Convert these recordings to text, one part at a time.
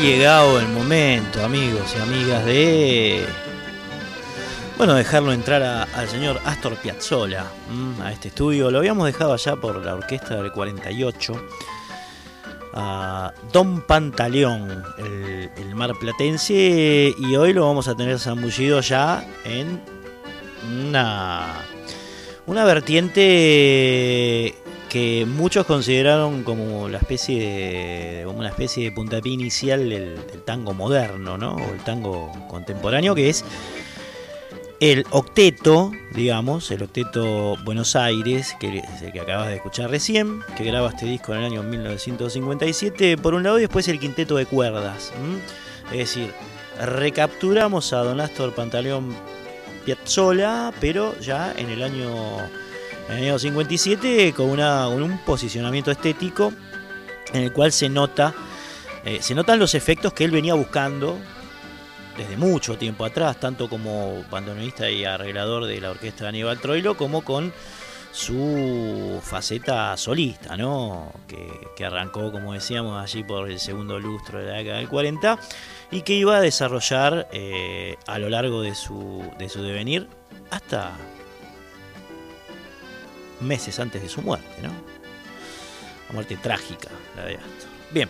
Llegado el momento, amigos y amigas, de bueno, dejarlo entrar al señor Astor Piazzolla a este estudio. Lo habíamos dejado allá por la orquesta del 48. A Don Pantaleón, el, el marplatense, y hoy lo vamos a tener zambullido ya en una, una vertiente que muchos consideraron como la especie de, como una especie de puntapié inicial del, tango moderno, ¿no? O el tango contemporáneo, que es el octeto, digamos, el octeto Buenos Aires, que es el que acabas de escuchar recién, que graba este disco en el año 1957, por un lado, y después el quinteto de cuerdas. Es decir, recapturamos a Don Astor Pantaleón Piazzolla, pero ya en el año en el año 57 con, una, un posicionamiento estético en el cual se nota eh, se notan los efectos que él venía buscando desde mucho tiempo atrás, tanto como bandoneonista y arreglador de la orquesta de Aníbal Troilo, como con su faceta solista, ¿no? Que, arrancó, como decíamos, allí por el segundo lustro de la década del 40 y que iba a desarrollar eh, a lo largo de su, de su devenir hasta meses antes de su muerte, ¿no? Una muerte trágica, la de Astor. Bien,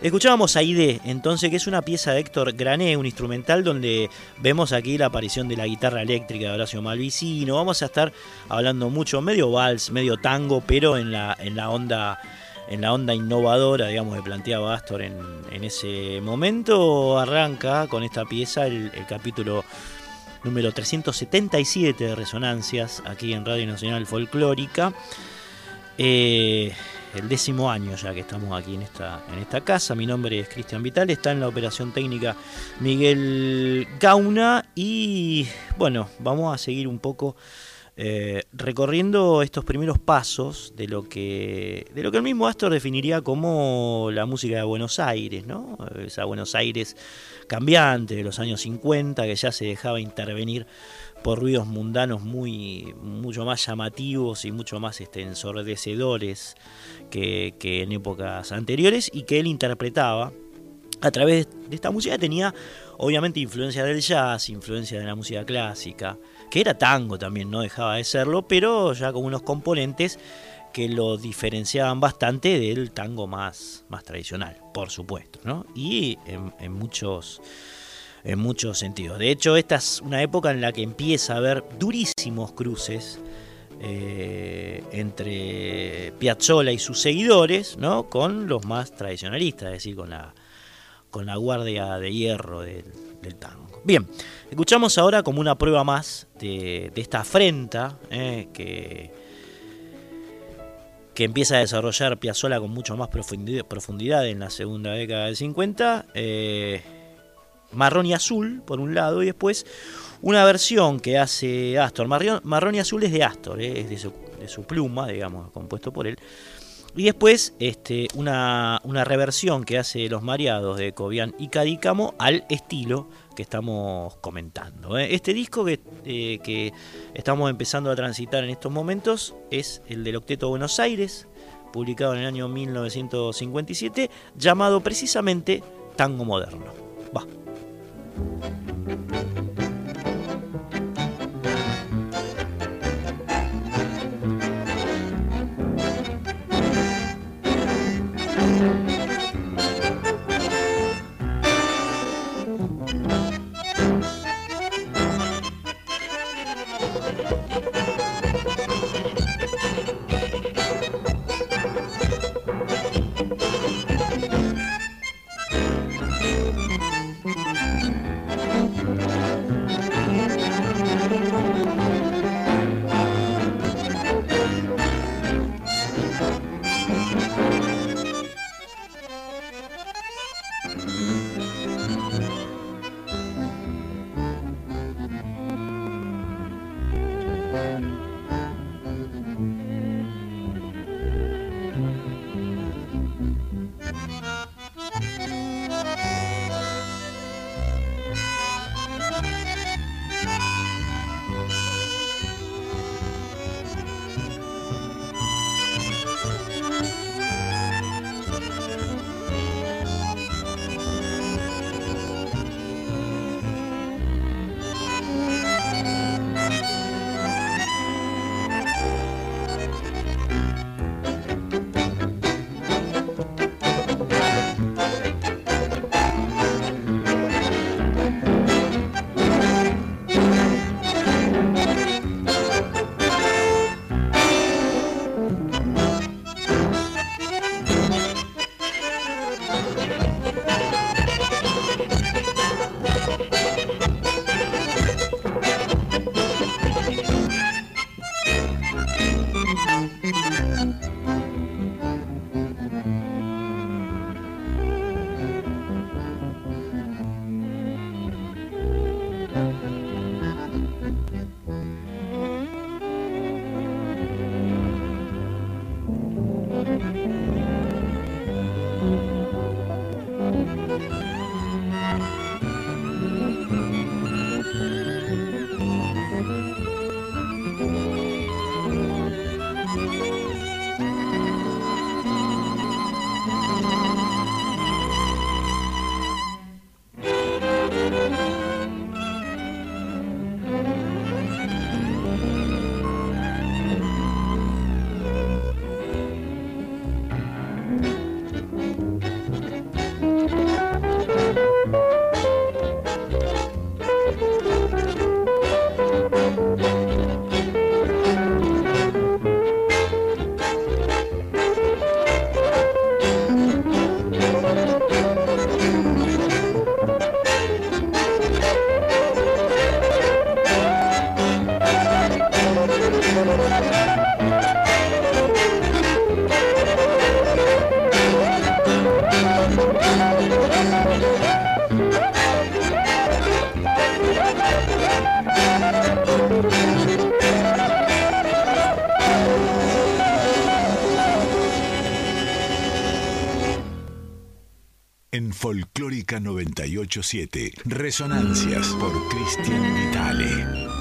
escuchábamos a ID, entonces, que es una pieza de Héctor Grané, un instrumental donde vemos aquí la aparición de la guitarra eléctrica de Horacio Malvicino. Vamos a estar hablando mucho, medio vals, medio tango, pero en la, en la onda en la onda innovadora, digamos, que planteaba Astor en, en ese momento, arranca con esta pieza el, capítulo número 377 de Resonancias, aquí en Radio Nacional Folclórica. Eh, el décimo año ya que estamos aquí en esta, en esta casa. Mi nombre es Cristian Vital, está en la operación técnica Miguel Gauna y bueno, vamos a seguir un poco eh, recorriendo estos primeros pasos de lo que de lo que el mismo Astor definiría como la música de Buenos Aires, ¿no? Esa Buenos Aires cambiante de los años 50 que ya se dejaba intervenir por ruidos mundanos muy mucho más llamativos y mucho más este, ensordecedores que, que en épocas anteriores y que él interpretaba a través de esta música tenía obviamente influencia del jazz, influencia de la música clásica, que era tango también, no dejaba de serlo, pero ya con unos componentes que lo diferenciaban bastante del tango más, más tradicional, por supuesto, ¿no? Y en, muchos en muchos sentidos. De hecho, esta es una época en la que empieza a haber durísimos cruces eh, entre Piazzolla y sus seguidores, ¿no? Con los más tradicionalistas, es decir, con la, con la guardia de hierro del, tango. Bien, escuchamos ahora como una prueba más de, esta afrenta eh, que, que empieza a desarrollar Piazzolla con mucho más profundidad, en la segunda década del 50. Eh, marrón y azul, por un lado, y después una versión que hace Astor. Marrón, y azul es de Astor, eh, es de su, de su, pluma, digamos, compuesto por él. Y después este, una, una reversión que hace Los Mareados de Cobian y Cadícamo al estilo que estamos comentando. ¿eh? Este disco que, eh, que, estamos empezando a transitar en estos momentos es el del Octeto Buenos Aires, publicado en el año 1957, llamado precisamente Tango Moderno. Va. 987. Resonancias por Cristian Vitale.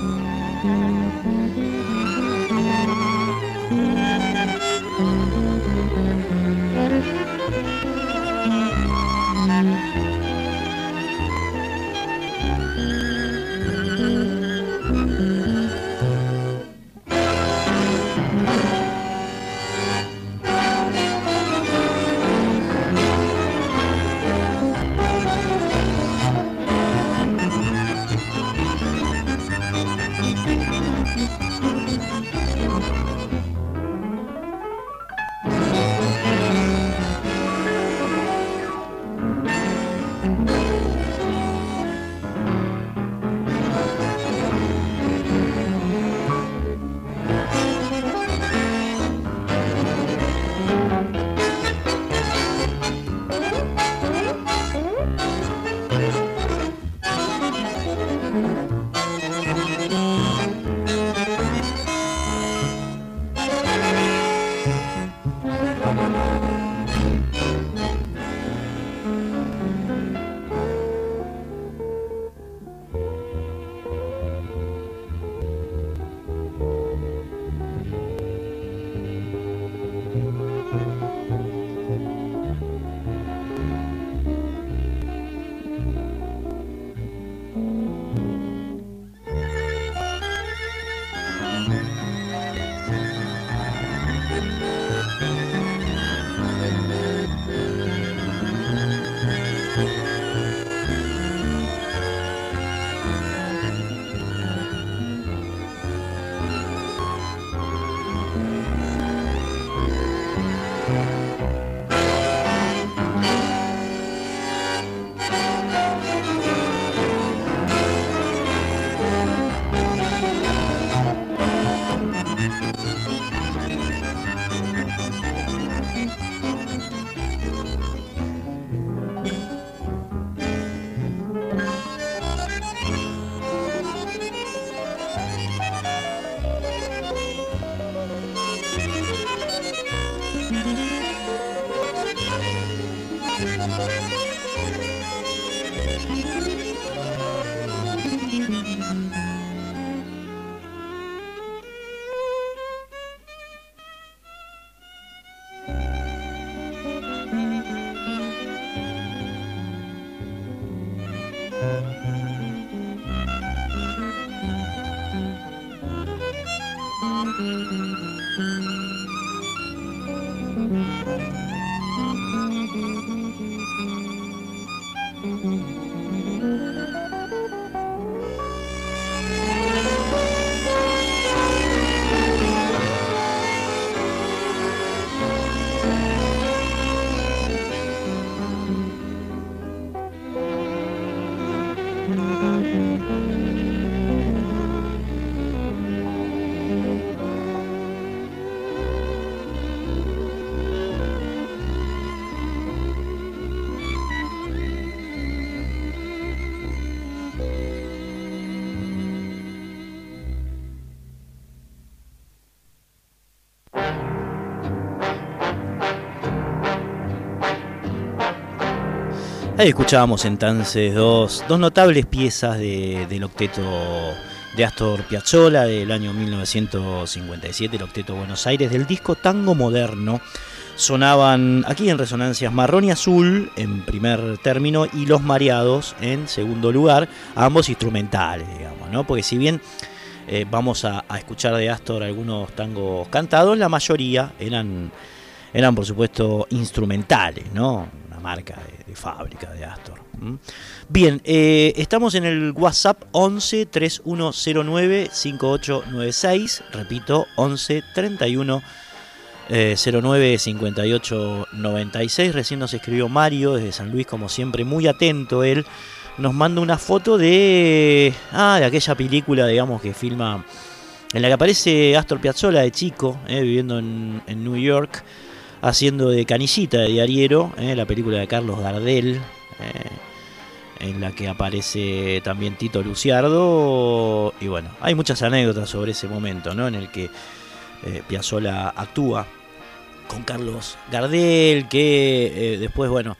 Ahí escuchábamos entonces dos, dos notables piezas del octeto de Astor Piazzolla del año 1957, el octeto Buenos Aires, del disco Tango Moderno. Sonaban aquí en resonancias Marrón y Azul en primer término y Los Mareados en segundo lugar, ambos instrumentales, digamos, ¿no? Porque si bien eh, vamos a, a, escuchar de Astor algunos tangos cantados, la mayoría eran, eran por supuesto instrumentales, ¿no? Marca de, fábrica de Astor. Bien, eh, estamos en el WhatsApp 11 3109 5896. Repito, 11 31 09 58 96. Recién nos escribió Mario desde San Luis, como siempre, muy atento él. Nos manda una foto de. Ah, de aquella película, digamos, que filma. En la que aparece Astor Piazzolla de chico, eh, viviendo en, en New York haciendo de canillita de diariero, eh, la película de Carlos Gardel, eh, en la que aparece también Tito Luciardo. Y bueno, hay muchas anécdotas sobre ese momento, ¿no? En el que eh, Piazzola actúa con Carlos Gardel, que después, bueno,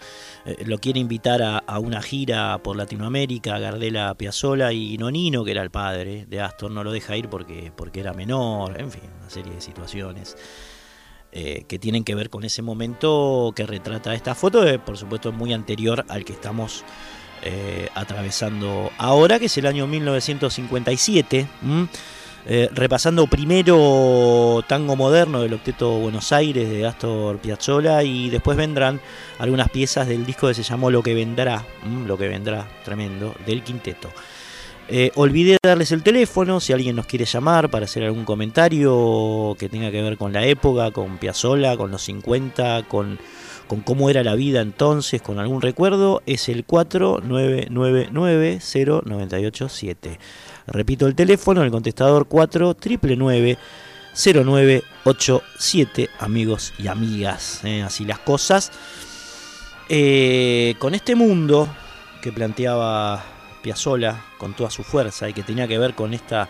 lo quiere invitar a, una gira por Latinoamérica, Gardela Piazzola y Nonino, que era el padre de Astor, no lo deja ir porque, porque era menor, en fin, una serie de situaciones. Que tienen que ver con ese momento que retrata esta foto, por supuesto muy anterior al que estamos eh, atravesando ahora, que es el año 1957. Eh, repasando primero Tango Moderno del Octeto Buenos Aires de Astor Piazzolla y después vendrán algunas piezas del disco que se llamó Lo que vendrá, Lo que vendrá, tremendo, del quinteto. Eh, olvidé darles el teléfono si alguien nos quiere llamar para hacer algún comentario que tenga que ver con la época, con Piazzolla, con los 50, con cómo era la vida entonces, con algún recuerdo, es el 49990987. Repito el teléfono, el contestador 49990987, amigos y amigas, ¿eh? así las cosas. Eh, con este mundo que planteaba Piazzola con toda su fuerza y que tenía que ver con esta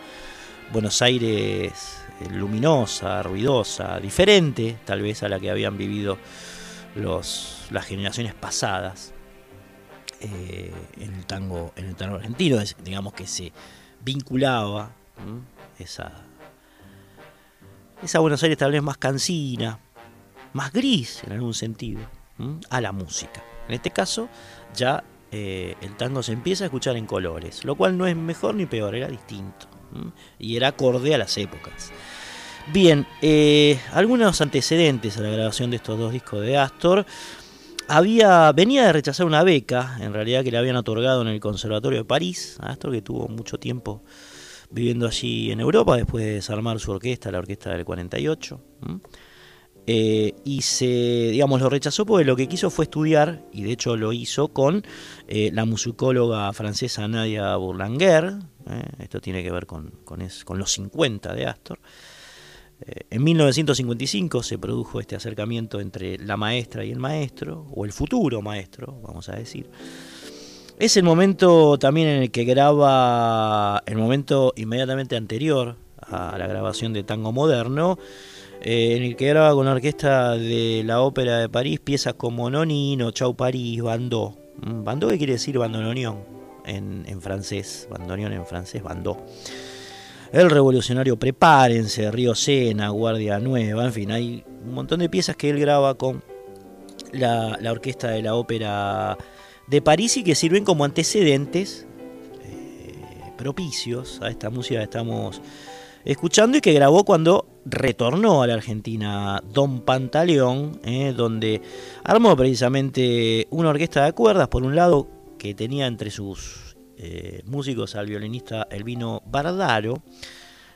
Buenos Aires luminosa, ruidosa, diferente tal vez a la que habían vivido los, las generaciones pasadas eh, en el tango en el tango argentino. Digamos que se vinculaba esa esa Buenos Aires tal vez más cansina más gris en algún sentido a la música. En este caso ya eh, el tango se empieza a escuchar en colores lo cual no es mejor ni peor era distinto y era acorde a las épocas Bien, eh, algunos antecedentes a la grabación de estos dos discos de Astor. Había, venía de rechazar una beca, en realidad que le habían otorgado en el Conservatorio de París, Astor que tuvo mucho tiempo viviendo allí en Europa después de desarmar su orquesta, la orquesta del 48. Eh, y se, digamos, lo rechazó porque lo que quiso fue estudiar, y de hecho lo hizo con eh, la musicóloga francesa Nadia Bourlanger, esto tiene que ver con, con, los 50 de Astor. Eh, en 1955 se produjo este acercamiento entre la maestra y el maestro, o el futuro maestro, vamos a decir. Es el momento también en el que graba, el momento inmediatamente anterior a la grabación de Tango Moderno, eh, en el que graba con la orquesta de la Ópera de París piezas como Nonino, Chau París, Bandó. Mm, ¿Bandó qué quiere decir bandoneón en, en francés? Bandoneón en francés, Bandó. El Revolucionario Prepárense, Río Sena, Guardia Nueva, en fin, hay un montón de piezas que él graba con la, orquesta de la ópera de París y que sirven como antecedentes eh, propicios a esta música que estamos escuchando y que grabó cuando retornó a la Argentina Don Pantaleón, eh, donde armó precisamente una orquesta de cuerdas, por un lado, que tenía entre sus eh, músicos al violinista Elvino Bardaro.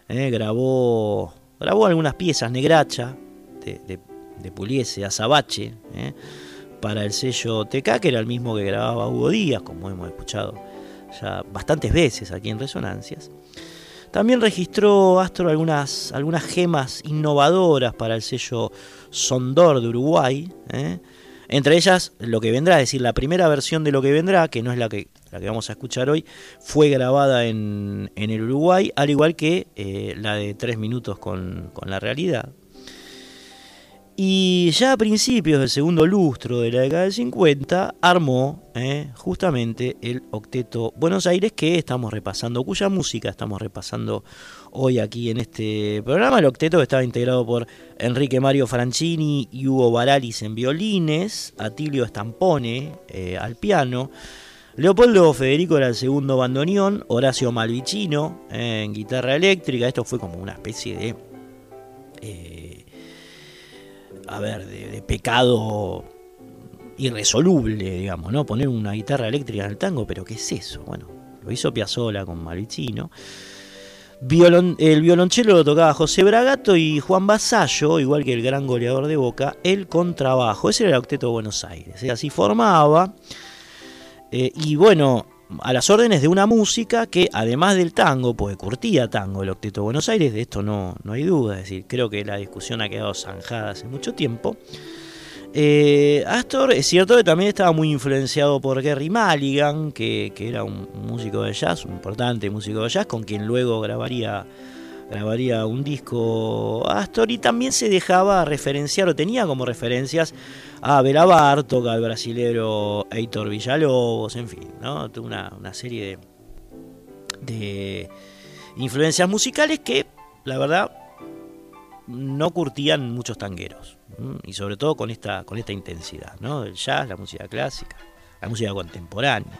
Eh, grabó, grabó algunas piezas, Negracha, de, de, Puliese, Azabache, para el sello TK, que era el mismo que grababa Hugo Díaz, como hemos escuchado ya bastantes veces aquí en Resonancias. También registró Astro algunas, algunas gemas innovadoras para el sello Sondor de Uruguay. Entre ellas, lo que vendrá, es decir, la primera versión de lo que vendrá, que no es la que la que vamos a escuchar hoy, fue grabada en, el Uruguay, al igual que eh, la de tres minutos con, la realidad. Y ya a principios del segundo lustro de la década del 50 armó eh, justamente el octeto Buenos Aires que estamos repasando, cuya música estamos repasando hoy aquí en este programa. El octeto estaba integrado por Enrique Mario Franchini y Hugo Baralis en violines, Atilio Stampone eh, al piano, Leopoldo Federico era el segundo bandoneón, Horacio Malvicino en guitarra eléctrica, esto fue como una especie de... A ver, de, pecado irresoluble, digamos, ¿no? Poner una guitarra eléctrica en el tango, pero ¿qué es eso? Bueno, lo hizo Piazzola con Malvicino. el violonchelo lo tocaba José Bragato y Juan Basallo, igual que el gran goleador de Boca, el contrabajo. Ese era el octeto de Buenos Aires. ¿eh? Así formaba eh, y bueno, a las órdenes de una música que además del tango, pues curtía tango el Octeto de Buenos Aires, de esto no, no hay duda, es decir, creo que la discusión ha quedado zanjada hace mucho tiempo. Eh, Astor es cierto que también estaba muy influenciado por Gary Mulligan, que, era un, músico de jazz, un importante músico de jazz, con quien luego grabaría grabaría un disco Astor y también se dejaba referenciar o tenía como referencias a Bela Bartok, al brasilero Heitor Villalobos, en fin, ¿no? una, una serie de, de influencias musicales que, la verdad, no curtían muchos tangueros. Y sobre todo con esta, con esta intensidad, ¿no? El jazz, la música clásica, la música contemporánea.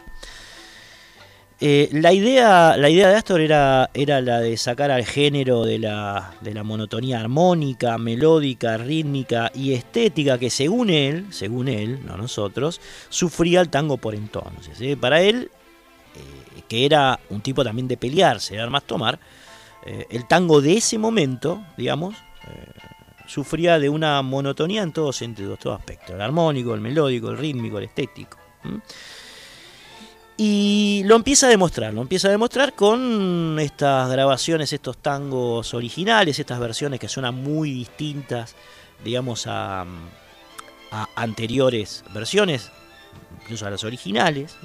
Eh, la, idea, la idea de Astor era, era la de sacar al género de la, de la monotonía armónica, melódica, rítmica y estética que según él, según él, no nosotros, sufría el tango por entonces. ¿eh? Para él, eh, que era un tipo también de pelearse, de armas tomar, el tango de ese momento, digamos, sufría de una monotonía en todos sentidos, todo aspectos, el armónico, el melódico, el rítmico, el estético. Y lo empieza a demostrar, lo empieza a demostrar con estas grabaciones, estos tangos originales, estas versiones que suenan muy distintas, digamos, a, anteriores versiones, incluso a las originales,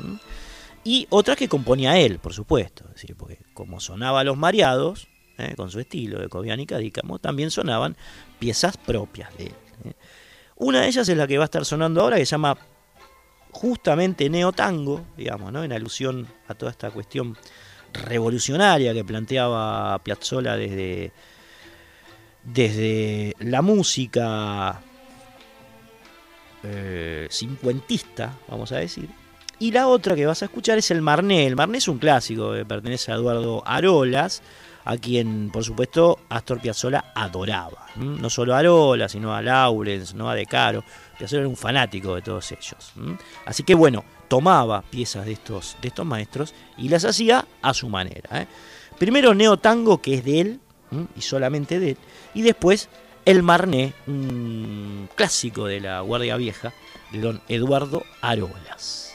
y otras que componía él, por supuesto, es decir, porque como sonaba Los Mareados, ¿eh? con su estilo de Cobian y Cadícamo, también sonaban piezas propias de él. ¿eh? Una de ellas es la que va a estar sonando ahora, que se llama justamente neotango, digamos, ¿no? en alusión a toda esta cuestión revolucionaria que planteaba Piazzolla desde, desde la música eh, cincuentista, vamos a decir. Y la otra que vas a escuchar es el Marné. El Marné es un clásico que pertenece a Eduardo Arolas, a quien, por supuesto, Astor Piazzolla adoraba. No solo a Arola, sino a Lawrence, no a De Caro. Piazzolla era un fanático de todos ellos. Así que bueno, tomaba piezas de estos, de estos maestros y las hacía a su manera. ¿eh? Primero Neo Tango, que es de él, y solamente de él, y después El Marné, un clásico de la Guardia Vieja, de don Eduardo Arolas.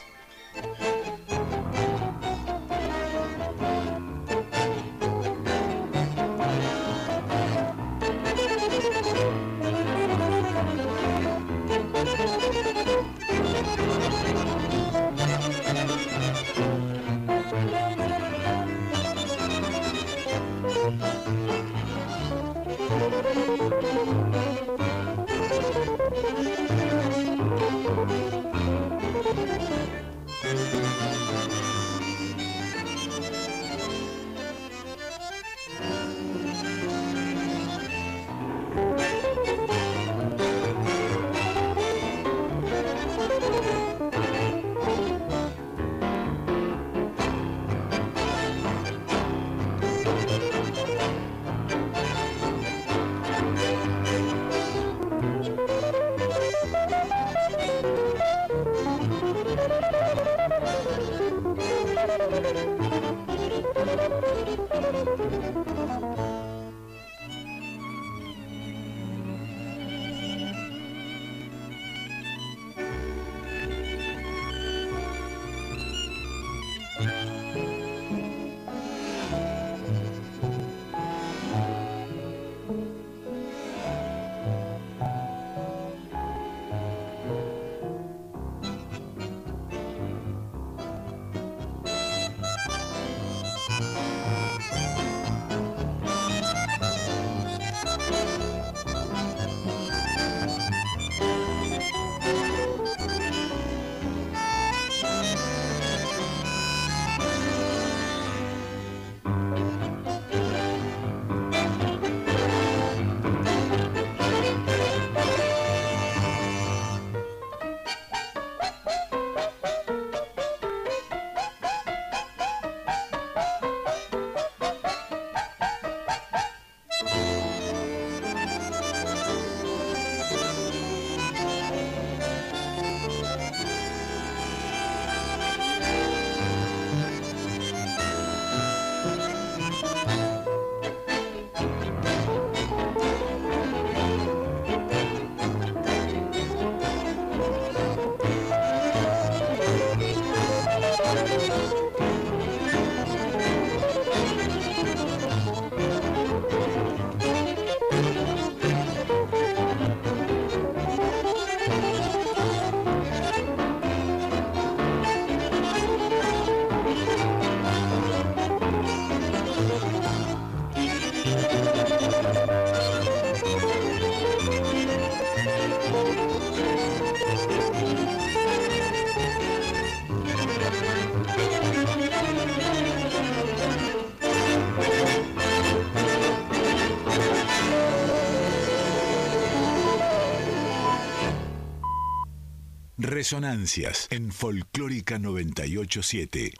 Resonancias en Folclórica 987.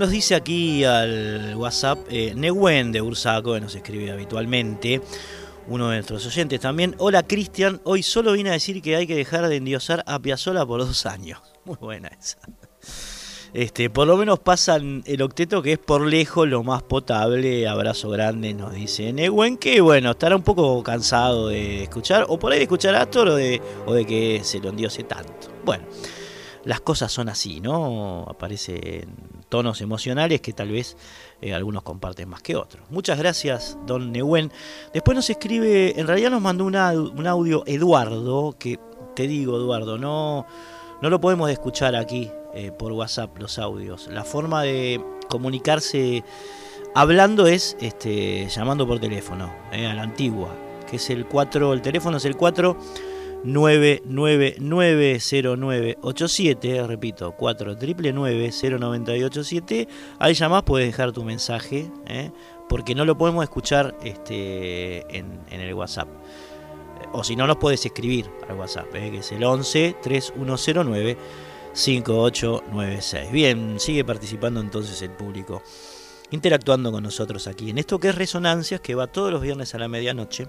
Nos dice aquí al WhatsApp eh, de Ursaco, que nos escribe habitualmente, uno de nuestros oyentes también. Hola Cristian, hoy solo vine a decir que hay que dejar de endiosar a Piazzola por dos años. Muy buena esa. Este, por lo menos pasan el octeto que es por lejos lo más potable. Abrazo grande, nos dice Newen, que bueno, estará un poco cansado de escuchar, o por ahí de escuchar a Astor o de, o de que se lo endiose tanto. Bueno. las cosas son así, ¿no? Aparecen tonos emocionales que tal vez eh, algunos comparten más que otros. Muchas gracias, don Neuen. Después nos escribe, en realidad nos mandó un audio Eduardo, que te digo, Eduardo, no, no lo podemos escuchar aquí eh, por WhatsApp los audios. La forma de comunicarse hablando es este, llamando por teléfono, eh, a la antigua, que es el 4, el teléfono es el 4 9990987, repito, 4 0987 ahí llamás, puedes dejar tu mensaje, ¿eh? porque no lo podemos escuchar este, en, el WhatsApp. O si no, nos puedes escribir al WhatsApp, ¿eh? que es el 11 3109 5896. Bien, sigue participando entonces el público, interactuando con nosotros aquí en esto que es Resonancias, que va todos los viernes a la medianoche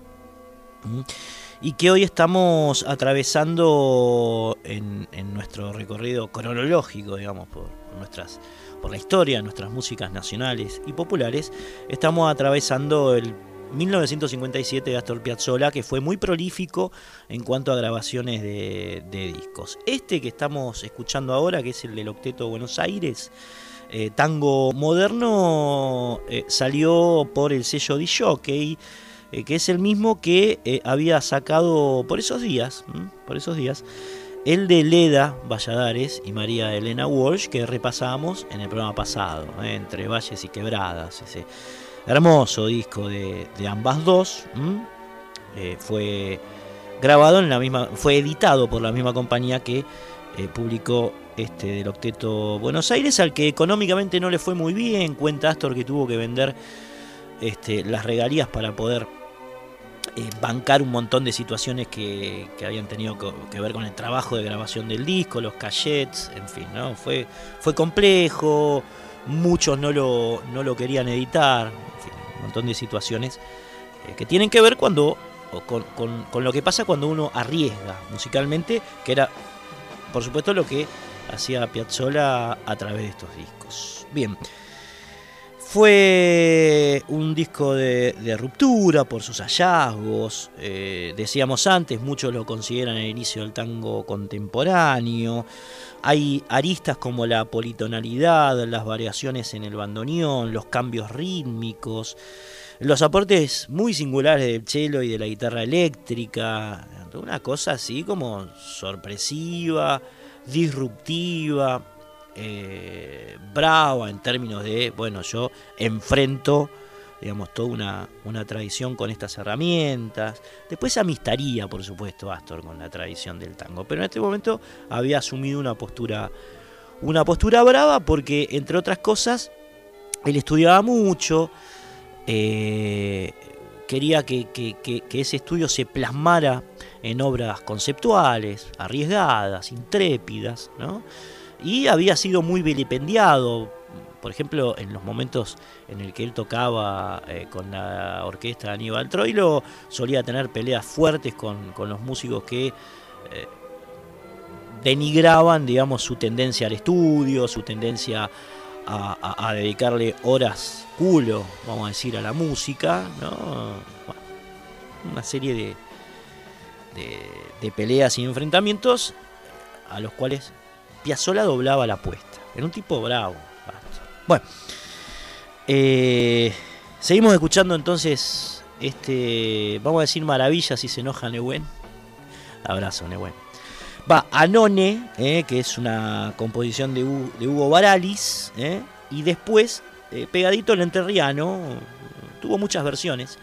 y que hoy estamos atravesando en, nuestro recorrido cronológico, digamos, por, nuestras, por la historia, nuestras músicas nacionales y populares, estamos atravesando el 1957 de Astor Piazzolla, que fue muy prolífico en cuanto a grabaciones de, discos. Este que estamos escuchando ahora, que es el del Octeto Buenos Aires, eh, tango moderno, eh, salió por el sello de Jockey eh, que es el mismo que eh, había sacado por esos días, por esos días, el de Leda Valladares y María Elena Walsh, que repasábamos en el programa pasado, ¿eh? entre valles y quebradas, ese hermoso disco de, ambas dos, fue grabado en la misma, fue editado por la misma compañía que publicó este del Octeto Buenos Aires, al que económicamente no le fue muy bien, cuenta Astor que tuvo que vender este, las regalías para poder eh, bancar un montón de situaciones que, habían tenido que, ver con el trabajo de grabación del disco, los cachets, en fin, ¿no? Fue, fue complejo, muchos no lo, no lo querían editar, en un montón de situaciones eh, que tienen que ver cuando, con, con, lo que pasa cuando uno arriesga musicalmente, que era, por supuesto, lo que hacía Piazzolla a través de estos discos. Bien. Fue un disco de, ruptura por sus hallazgos. Eh, decíamos antes, muchos lo consideran el inicio del tango contemporáneo. Hay aristas como la politonalidad, las variaciones en el bandoneón, los cambios rítmicos, los aportes muy singulares del cello y de la guitarra eléctrica. Una cosa así como sorpresiva, disruptiva eh, brava en términos de, bueno, yo enfrento, digamos, toda una, una tradición con estas herramientas. Después amistaría, por supuesto, Astor con la tradición del tango, pero en este momento había asumido una postura, una postura brava porque, entre otras cosas, él estudiaba mucho, eh, quería que, que, ese estudio se plasmara en obras conceptuales, arriesgadas, intrépidas, ¿no? Y había sido muy vilipendiado. Por ejemplo, en los momentos en el que él tocaba eh, con la orquesta de Aníbal Troilo, solía tener peleas fuertes con, los músicos que eh, denigraban, digamos, su tendencia al estudio, su tendencia a, dedicarle horas culo, vamos a decir, a la música, una serie de, de peleas y enfrentamientos a los cuales Piazzola doblaba la apuesta. Era un tipo bravo. Bueno, eh, seguimos escuchando entonces este, vamos a decir maravilla si se enoja Neuen. Abrazo, Neuen. Va Anone, eh, que es una composición de, Hugo Baralis, eh, y después, pegadito el enterriano, tuvo muchas versiones.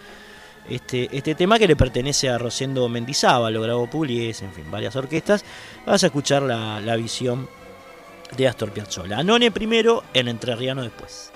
Este, este tema que le pertenece a Rosendo Mendizábal, lo grabó Pugliese, en fin, varias orquestas. Vas a escuchar la, la visión de Astor Piazzolla. Anone primero, en Entrerriano después.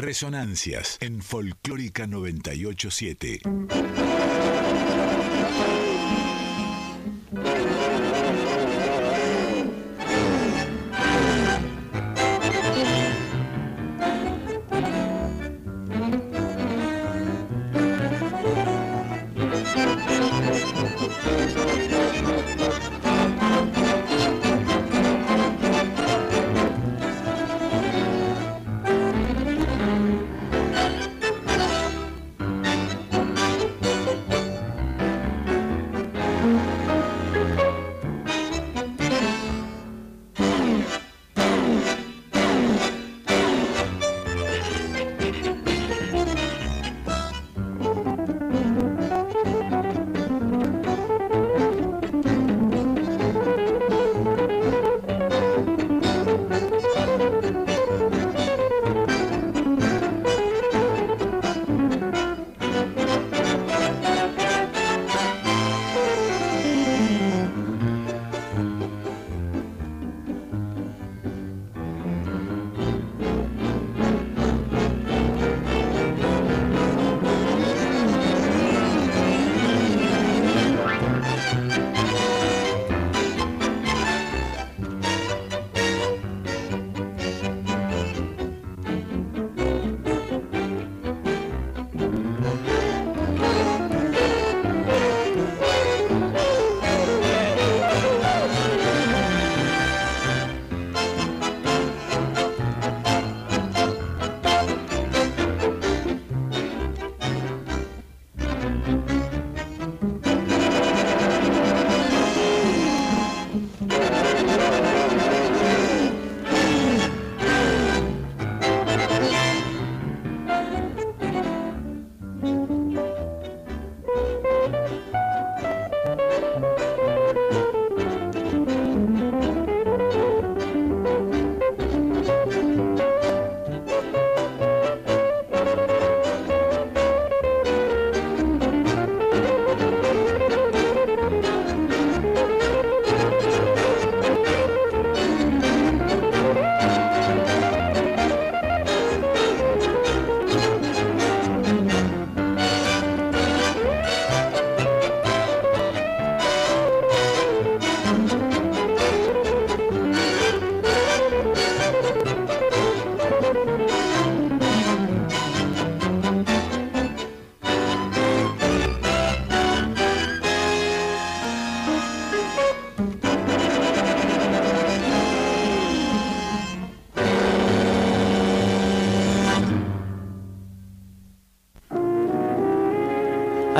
Resonancias en Folclórica 987.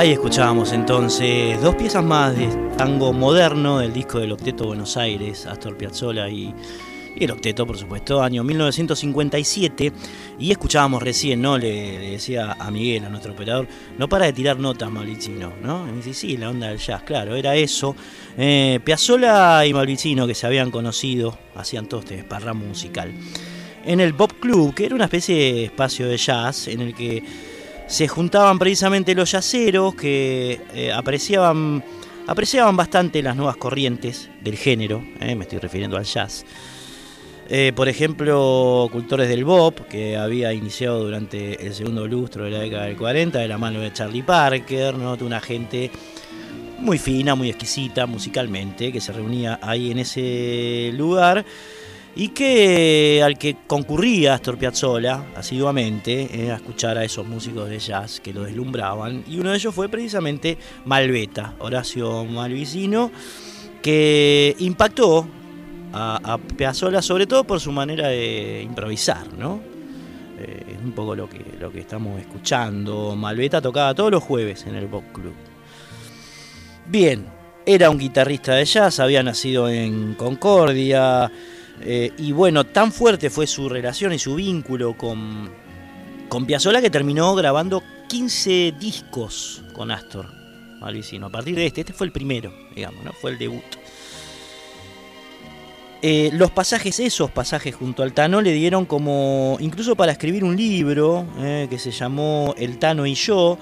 Ahí escuchábamos entonces dos piezas más de tango moderno del disco del Octeto Buenos Aires, Astor Piazzolla y, el Octeto, por supuesto, año 1957. Y escuchábamos recién, ¿no? Le, decía a Miguel, a nuestro operador, no para de tirar notas, Mauricino, ¿no? Y me dice, sí, la onda del jazz, claro, era eso. Eh, Piazzolla y Mauricino, que se habían conocido, hacían todo este desparramo musical. En el Bob Club, que era una especie de espacio de jazz en el que se juntaban precisamente los yaceros que eh, apreciaban, apreciaban bastante las nuevas corrientes del género, eh, me estoy refiriendo al jazz. Eh, por ejemplo, cultores del Bob, que había iniciado durante el segundo lustro de la década del 40, de la mano de Charlie Parker, ¿no? una gente muy fina, muy exquisita musicalmente, que se reunía ahí en ese lugar y que al que concurría Astor Piazzolla asiduamente eh, a escuchar a esos músicos de jazz que lo deslumbraban y uno de ellos fue precisamente Malveta, Horacio Malvicino, que impactó a, Piazzolla sobre todo por su manera de improvisar, ¿no? Eh, es un poco lo que, lo que estamos escuchando. Malveta tocaba todos los jueves en el Box Club. Bien, era un guitarrista de jazz, había nacido en Concordia, eh, y bueno, tan fuerte fue su relación y su vínculo con, con Piazzolla que terminó grabando 15 discos con Astor Malvicino. A partir de este, este fue el primero, digamos, ¿no? Fue el debut. Eh, los pasajes, esos pasajes junto al Tano, le dieron como, incluso para escribir un libro eh, que se llamó El Tano y yo,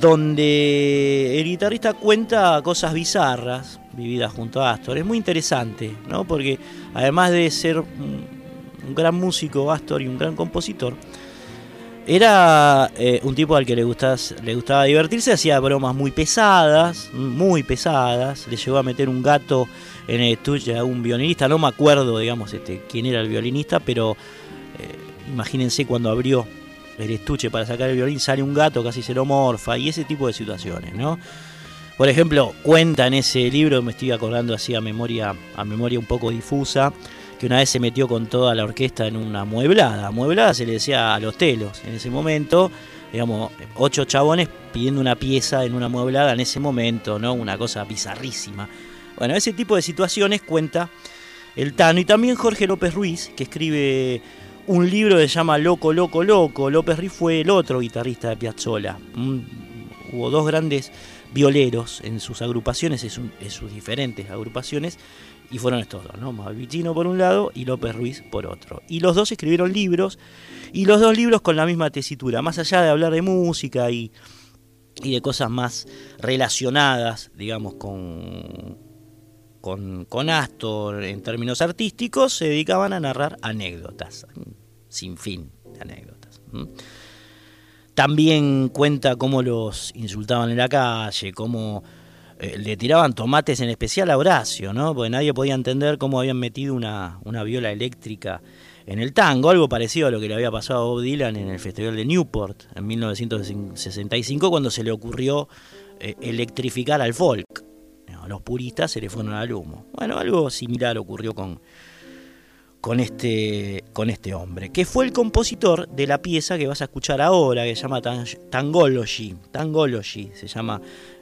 donde el guitarrista cuenta cosas bizarras vividas junto a Astor. Es muy interesante, ¿no? Porque además de ser un, gran músico Astor y un gran compositor, era eh, un tipo al que le gustaba, le gustaba divertirse, hacía bromas muy pesadas, muy pesadas, le llegó a meter un gato en el estuche a un violinista, no me acuerdo, digamos, este, quién era el violinista, pero eh, imagínense cuando abrió el estuche para sacar el violín, sale un gato, casi se y ese tipo de situaciones, ¿no? Por ejemplo, cuenta en ese libro, me estoy acordando así a memoria, a memoria un poco difusa, que una vez se metió con toda la orquesta en una mueblada. Mueblada se le decía a los telos en ese momento, digamos, ocho chabones pidiendo una pieza en una mueblada en ese momento, ¿no? Una cosa bizarrísima. Bueno, ese tipo de situaciones cuenta el Tano y también Jorge López Ruiz, que escribe un libro que se llama Loco, Loco, Loco. López Riff fue el otro guitarrista de Piazzolla. Mm, hubo dos grandes violeros en sus agrupaciones, en, sus diferentes agrupaciones, y fueron estos dos, ¿no? Malvicino por un lado y López Ruiz por otro. Y los dos escribieron libros, y los dos libros con la misma tesitura, más allá de hablar de música y, y de cosas más relacionadas, digamos, con, con, Astor en términos artísticos, se dedicaban a narrar anécdotas, sin fin de anécdotas. También cuenta cómo los insultaban en la calle, cómo eh, le tiraban tomates en especial a Horacio, ¿no? porque nadie podía entender cómo habían metido una, una viola eléctrica en el tango, algo parecido a lo que le había pasado a Bob Dylan en el Festival de Newport en 1965, cuando se le ocurrió eh, electrificar al folk los puristas se le fueron al humo. Bueno, algo similar ocurrió con, con, este, con este hombre, que fue el compositor de la pieza que vas a escuchar ahora, que se llama Tangology. Se llama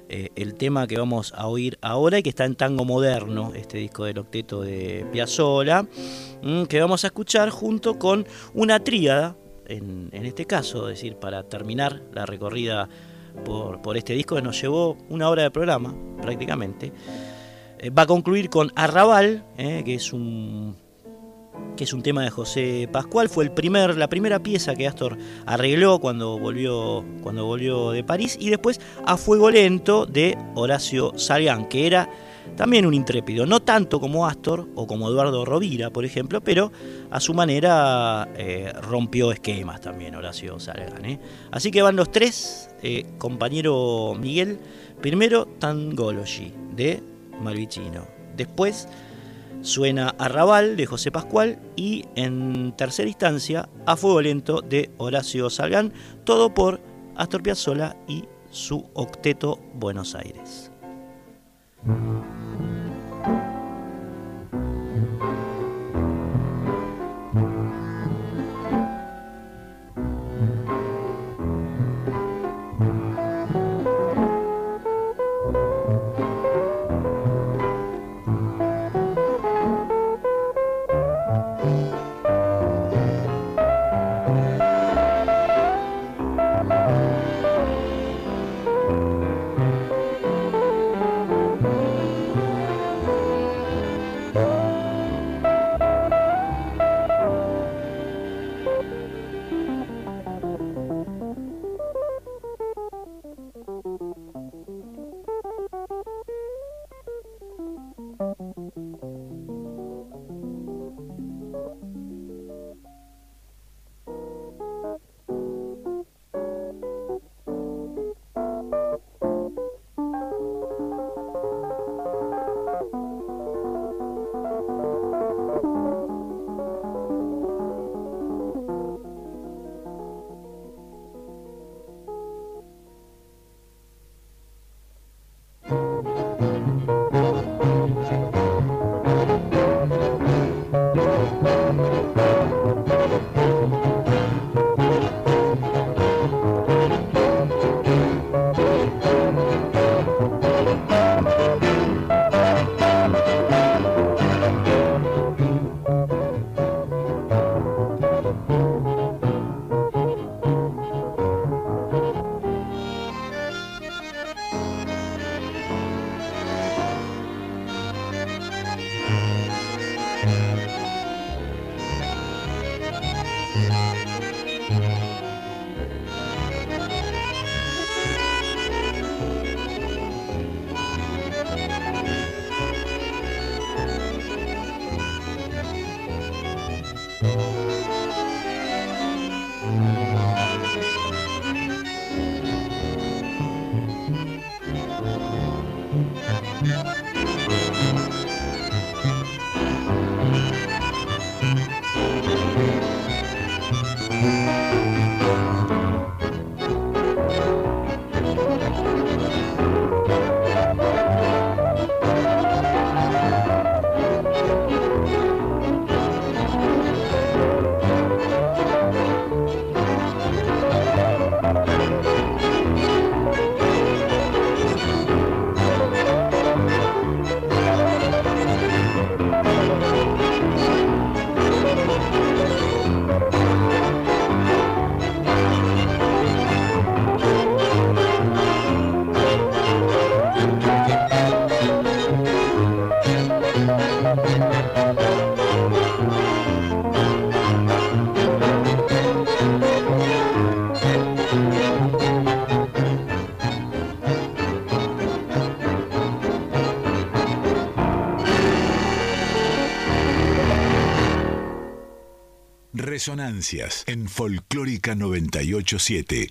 eh, el tema que vamos a oír ahora y que está en tango moderno, este disco del octeto de Piazzolla, mm, que vamos a escuchar junto con una tríada, en, en este caso, es decir, para terminar la recorrida por, este disco que nos llevó una hora de programa prácticamente. Eh, va a concluir con Arrabal, eh, que es un que es un tema de José Pascual, fue el primer, la primera pieza que Astor arregló cuando volvió, cuando volvió de París, y después A Fuego Lento de Horacio Salgán, que era también un intrépido, no tanto como Astor o como Eduardo Rovira, por ejemplo, pero a su manera eh, rompió esquemas también Horacio Salgan. ¿eh? Así que van los tres, eh, compañero Miguel, primero Tangology de Malvicino, después suena Arrabal de José Pascual y en tercera instancia A Fuego Lento de Horacio Salgán, todo por Astor Piazzolla y su octeto Buenos Aires. Resonancias en Folclórica 987.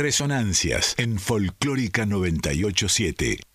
Resonancias en Folclórica 987.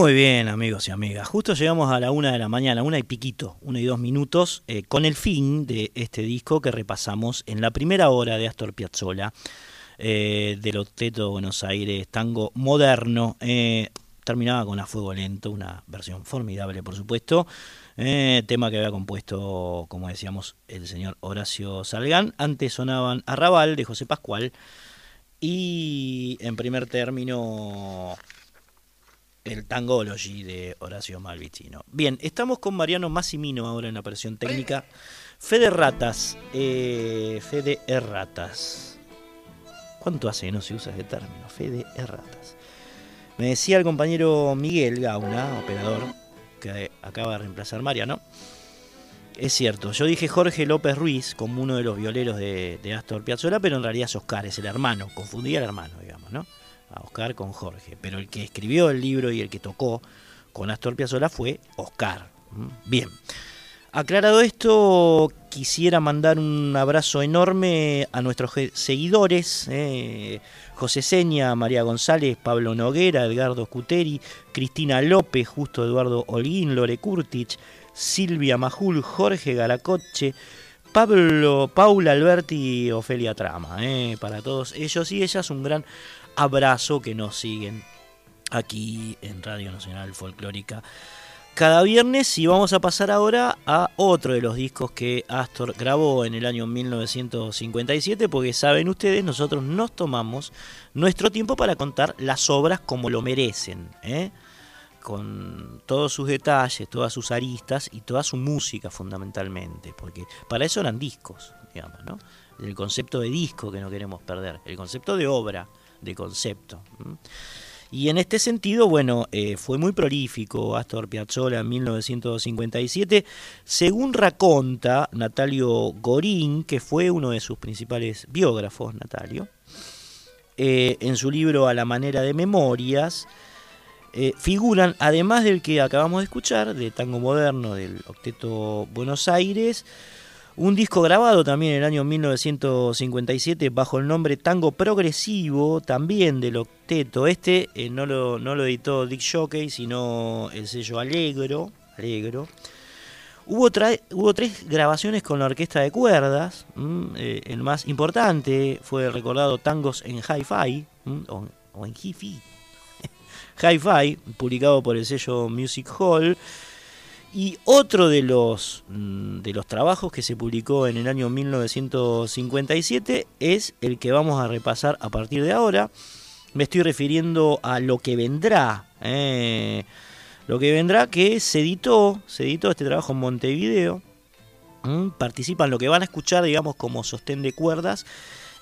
Muy bien, amigos y amigas. Justo llegamos a la una de la mañana, una y piquito, una y dos minutos, eh, con el fin de este disco que repasamos en la primera hora de Astor Piazzolla, eh, del Octeto Buenos Aires, tango moderno. Eh, terminaba con A Fuego Lento, una versión formidable, por supuesto. Tema que había compuesto, como decíamos, el señor Horacio Salgán. Antes sonaban Arrabal de José Pascual. Y en primer término, el Tangology de Horacio Malvicino. Bien, estamos con Mariano Massimino ahora en la versión técnica. Fede Ratas. Eh, Fede Erratas. ¿Cuánto hace que no se usa ese término? Fede Erratas. Me decía el compañero Miguel Gauna, operador, que acaba de reemplazar Mariano. Es cierto, yo dije Jorge López Ruiz como uno de los violeros de, Astor Piazzolla, pero en realidad es Oscar, es el hermano, confundía al hermano, digamos, ¿no? A Oscar con Jorge. Pero el que escribió el libro y el que tocó con Astor Piazzolla fue Oscar. Bien. Aclarado esto, quisiera mandar un abrazo enorme a nuestros seguidores, eh, José Seña, María González, Pablo Noguera, Edgardo Cuteri, Cristina López, Justo Eduardo Holguín, Lore Kurtich, Silvia Majul, Jorge Garacoche, Pablo, Paula Alberti y Ofelia Trama. Eh, para todos ellos y ellas un gran abrazo que nos siguen aquí en Radio Nacional Folclórica cada viernes y vamos a pasar ahora a otro de los discos que Astor grabó en el año 1957 porque saben ustedes, nosotros nos tomamos nuestro tiempo para contar las obras como lo merecen, ¿eh? con todos sus detalles, todas sus aristas y toda su música fundamentalmente, porque para eso eran discos, digamos, ¿no? El concepto de disco que no queremos perder, el concepto de obra, de concepto. Y en este sentido, bueno, eh, fue muy prolífico Astor Piazzolla en 1957, según raconta Natalio Gorín, que fue uno de sus principales biógrafos, Natalio, eh, en su libro A la manera de memorias, eh, figuran, además del que acabamos de escuchar, de Tango Moderno del Octeto Buenos Aires, un disco grabado también en el año 1957 bajo el nombre Tango Progresivo, también del octeto. Este eh, no, lo, no, lo, editó Dick Jockey, sino el sello Alegro. Alegro. Hubo, hubo tres grabaciones con la orquesta de cuerdas. Eh, el más importante fue el recordado Tangos en Hi-Fi, o, o, en Hi-Fi. Hi-Fi, publicado por el sello Music Hall. Y otro de los, mm, de los trabajos que se publicó en el año 1957 es el que vamos a repasar a partir de ahora. Me estoy refiriendo a Lo que vendrá. Eh, lo que vendrá que se editó, este trabajo en Montevideo. participan lo que van a escuchar, digamos, como sostén de cuerdas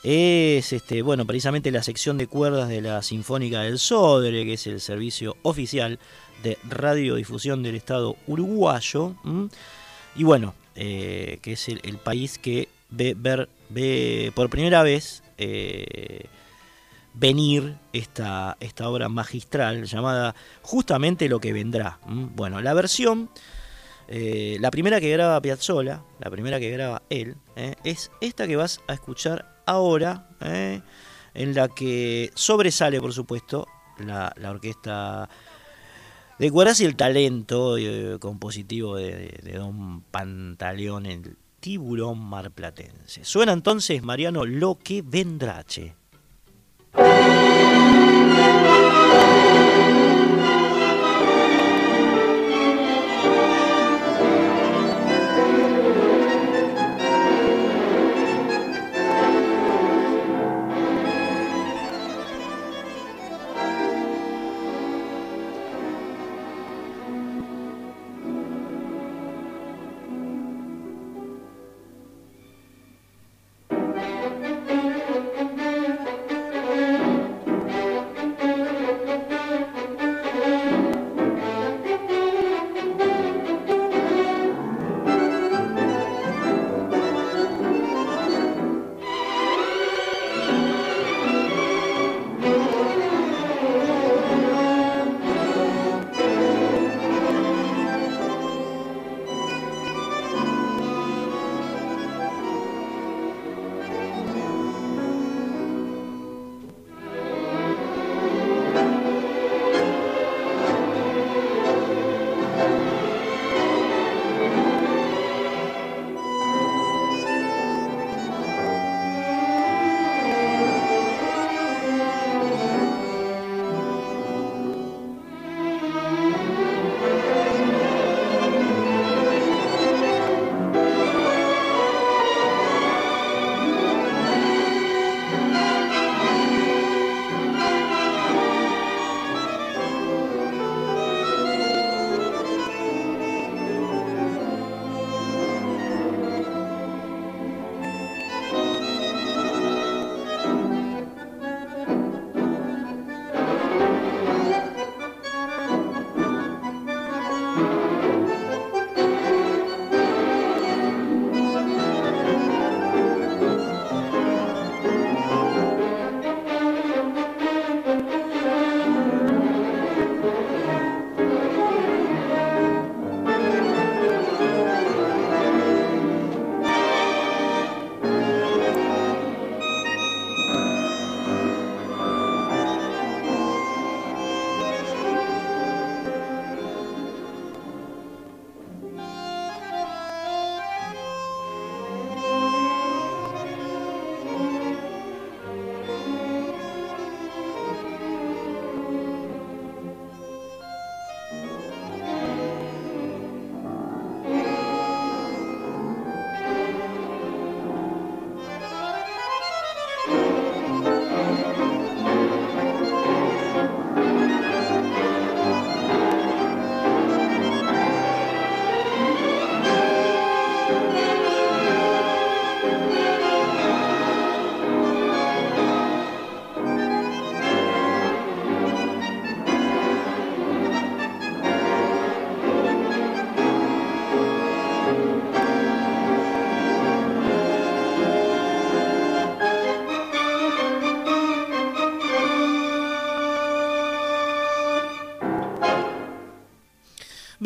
es este, bueno, precisamente la sección de cuerdas de la Sinfónica del Sodre, que es el servicio oficial de radiodifusión del Estado uruguayo. Y bueno, eh, que es el, país que ve, ver, ve por primera vez eh, venir esta, esta obra magistral llamada justamente Lo que vendrá. Bueno, la versión, eh, la primera que graba Piazzolla, la primera que graba él, es esta que vas a escuchar ahora, en la que sobresale, por supuesto, la, la orquesta de cuerdas y el talento eh, compositivo de, Don Pantaleón, el tiburón marplatense. Suena entonces, Mariano, lo que vendrache.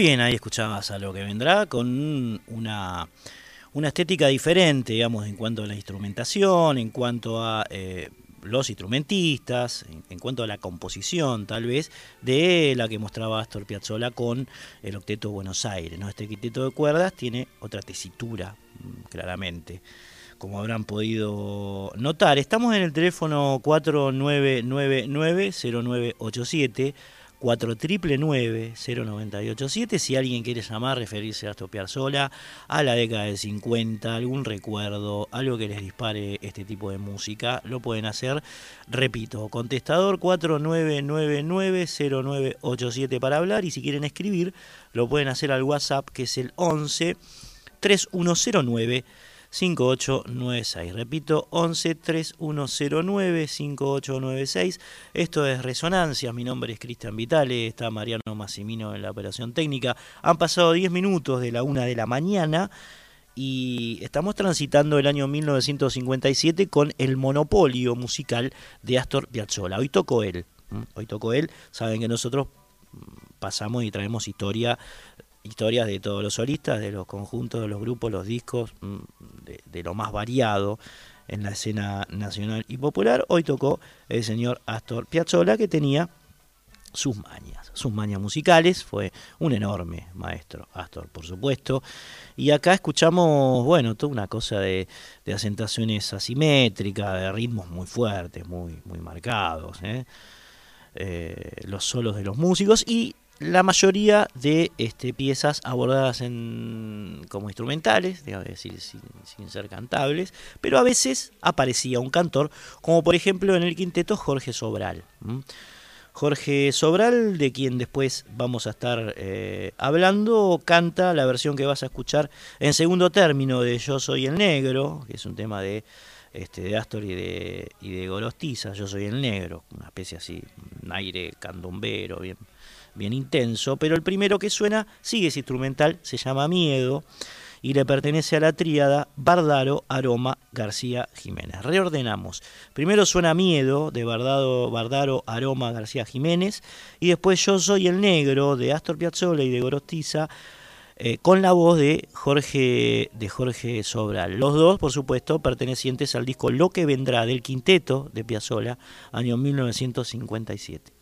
Bien, ahí escuchabas a lo que vendrá con una, una estética diferente, digamos, en cuanto a la instrumentación, en cuanto a eh, los instrumentistas, en, cuanto a la composición, tal vez, de la que mostraba Astor Piazzolla con el Octeto Buenos Aires. ¿no? Este quinteto de cuerdas tiene otra tesitura, mm, claramente como habrán podido notar. Estamos en el teléfono 4999-0987, 4999-0987. Si alguien quiere llamar, referirse a Astor sola, a la década del 50, algún recuerdo, algo que les dispare este tipo de música, lo pueden hacer. Repito, contestador 4999-0987 para hablar y si quieren escribir, lo pueden hacer al WhatsApp que es el 11 3109 5896. Repito, 11 3109 5896. Esto es Resonancia. Mi nombre es Cristian Vitale. Está Mariano Massimino en la operación técnica. Han pasado 10 minutos de la una de la mañana y estamos transitando el año 1957 con el monopolio musical de Astor Piazzolla. Hoy tocó él. Hoy tocó él. Saben que nosotros pasamos y traemos historia historias de todos los solistas, de los conjuntos, de los grupos, los discos, de, lo más variado en la escena nacional y popular. Hoy tocó el señor Astor Piazzolla que tenía sus mañas, sus mañas musicales, fue un enorme maestro, Astor, por supuesto. Y acá escuchamos, bueno, toda una cosa de, de asentaciones asimétricas, de ritmos muy fuertes, muy, muy marcados, ¿eh? Eh, los solos de los músicos y la mayoría de este, piezas abordadas en, como instrumentales, decir, sin, ser cantables, pero a veces aparecía un cantor, como por ejemplo en el quinteto Jorge Sobral. Jorge Sobral, de quien después vamos a estar eh, hablando, canta la versión que vas a escuchar en segundo término de Yo Soy el Negro, que es un tema de, este, Astor y de, y de Gorostiza, Yo Soy el Negro, una especie así, un aire candombero, bien bien intenso, pero el primero que suena sigue es instrumental, se llama Miedo y le pertenece a la tríada Bardaro, Aroma, García Jiménez. Reordenamos. Primero suena Miedo de Bardado, Bardaro, Aroma, García Jiménez y después Yo Soy el Negro de Astor Piazzolla y de Gorostiza. Eh, con la voz de Jorge, de Jorge Sobral. Los dos, por supuesto, pertenecientes al disco Lo que vendrá del quinteto de Piazzolla, año 1957.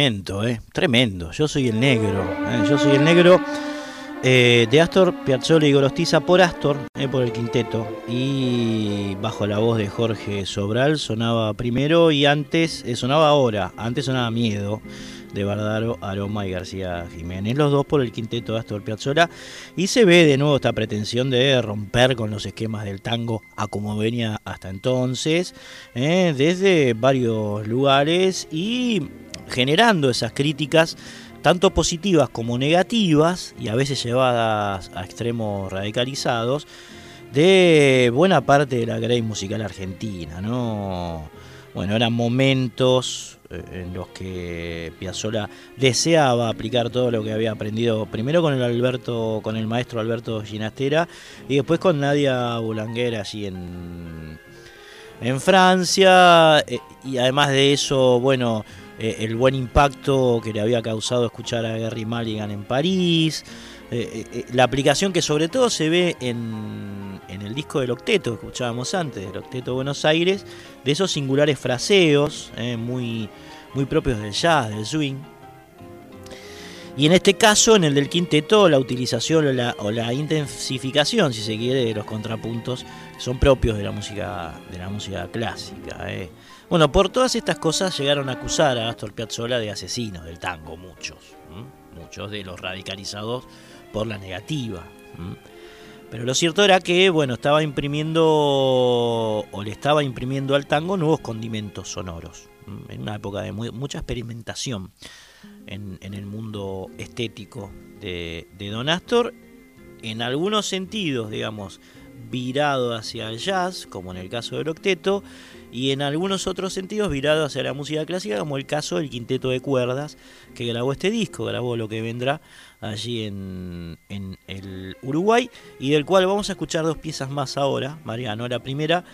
Experimento, ¿eh? tremendo. Yo soy el negro, ¿eh? yo soy el negro eh, de Astor Piazzolla y Gorostiza por Astor, por el quinteto. Y bajo la voz de Jorge Sobral sonaba primero y antes, sonaba ahora, antes sonaba Miedo de Bardaro, Aroma y García Jiménez, los dos por el quinteto de Astor Piazzolla, y se ve de nuevo esta pretensión de romper con los esquemas del tango a como venía hasta entonces, desde varios lugares y generando esas críticas tanto positivas como negativas y a veces llevadas a extremos radicalizados de buena parte de la grey musical argentina, ¿no? Bueno, eran momentos eh, en los que Piazzolla deseaba aplicar todo lo que había aprendido primero con el Alberto, con el maestro Alberto Ginastera y después con Nadia Boulanger allí en en Francia eh, y además de eso, bueno, eh, el buen impacto que le había causado escuchar a Gary Mulligan en París, eh, la aplicación que sobre todo se ve en, en, el disco del octeto que escuchábamos antes, del octeto Buenos Aires, de esos singulares fraseos muy, muy propios del jazz, del swing. Y en este caso, en el del quinteto, la utilización o la, intensificación, si se quiere, de los contrapuntos son propios de la música, de la música clásica. Eh. Bueno, por todas estas cosas llegaron a acusar a Astor Piazzolla de asesino del tango, muchos, muchos de los radicalizados por la negativa. Pero lo cierto era que, bueno, estaba imprimiendo o le estaba imprimiendo al tango nuevos condimentos sonoros, en una época de mucha experimentación en, el mundo estético de, Don Astor, en algunos sentidos, digamos, virado hacia el jazz, como en el caso del octeto, y en algunos otros sentidos virado hacia la música clásica, como el caso del quinteto de cuerdas que grabó este disco, grabó lo que vendrá allí en, el Uruguay, y del cual vamos a escuchar dos piezas más ahora, Mariano. La primera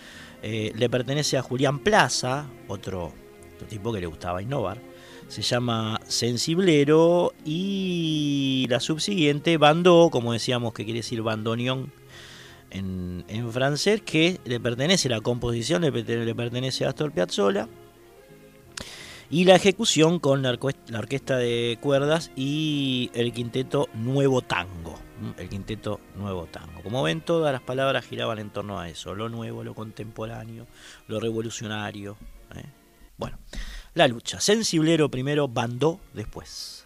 eh, le pertenece a Julián Plaza, otro, otro tipo que le gustaba innovar se llama Sensiblero y la subsiguiente Bando, como decíamos que quiere decir bandoneón en, francés, que le pertenece, la composición le, pertenece a Astor Piazzolla y la ejecución con la, orquesta de cuerdas y el quinteto Nuevo Tango. El quinteto Nuevo Tango. Como ven, todas las palabras giraban en torno a eso, lo nuevo, lo contemporáneo, lo revolucionario. ¿eh? Bueno, la lucha. Sensiblero primero, Bandó después.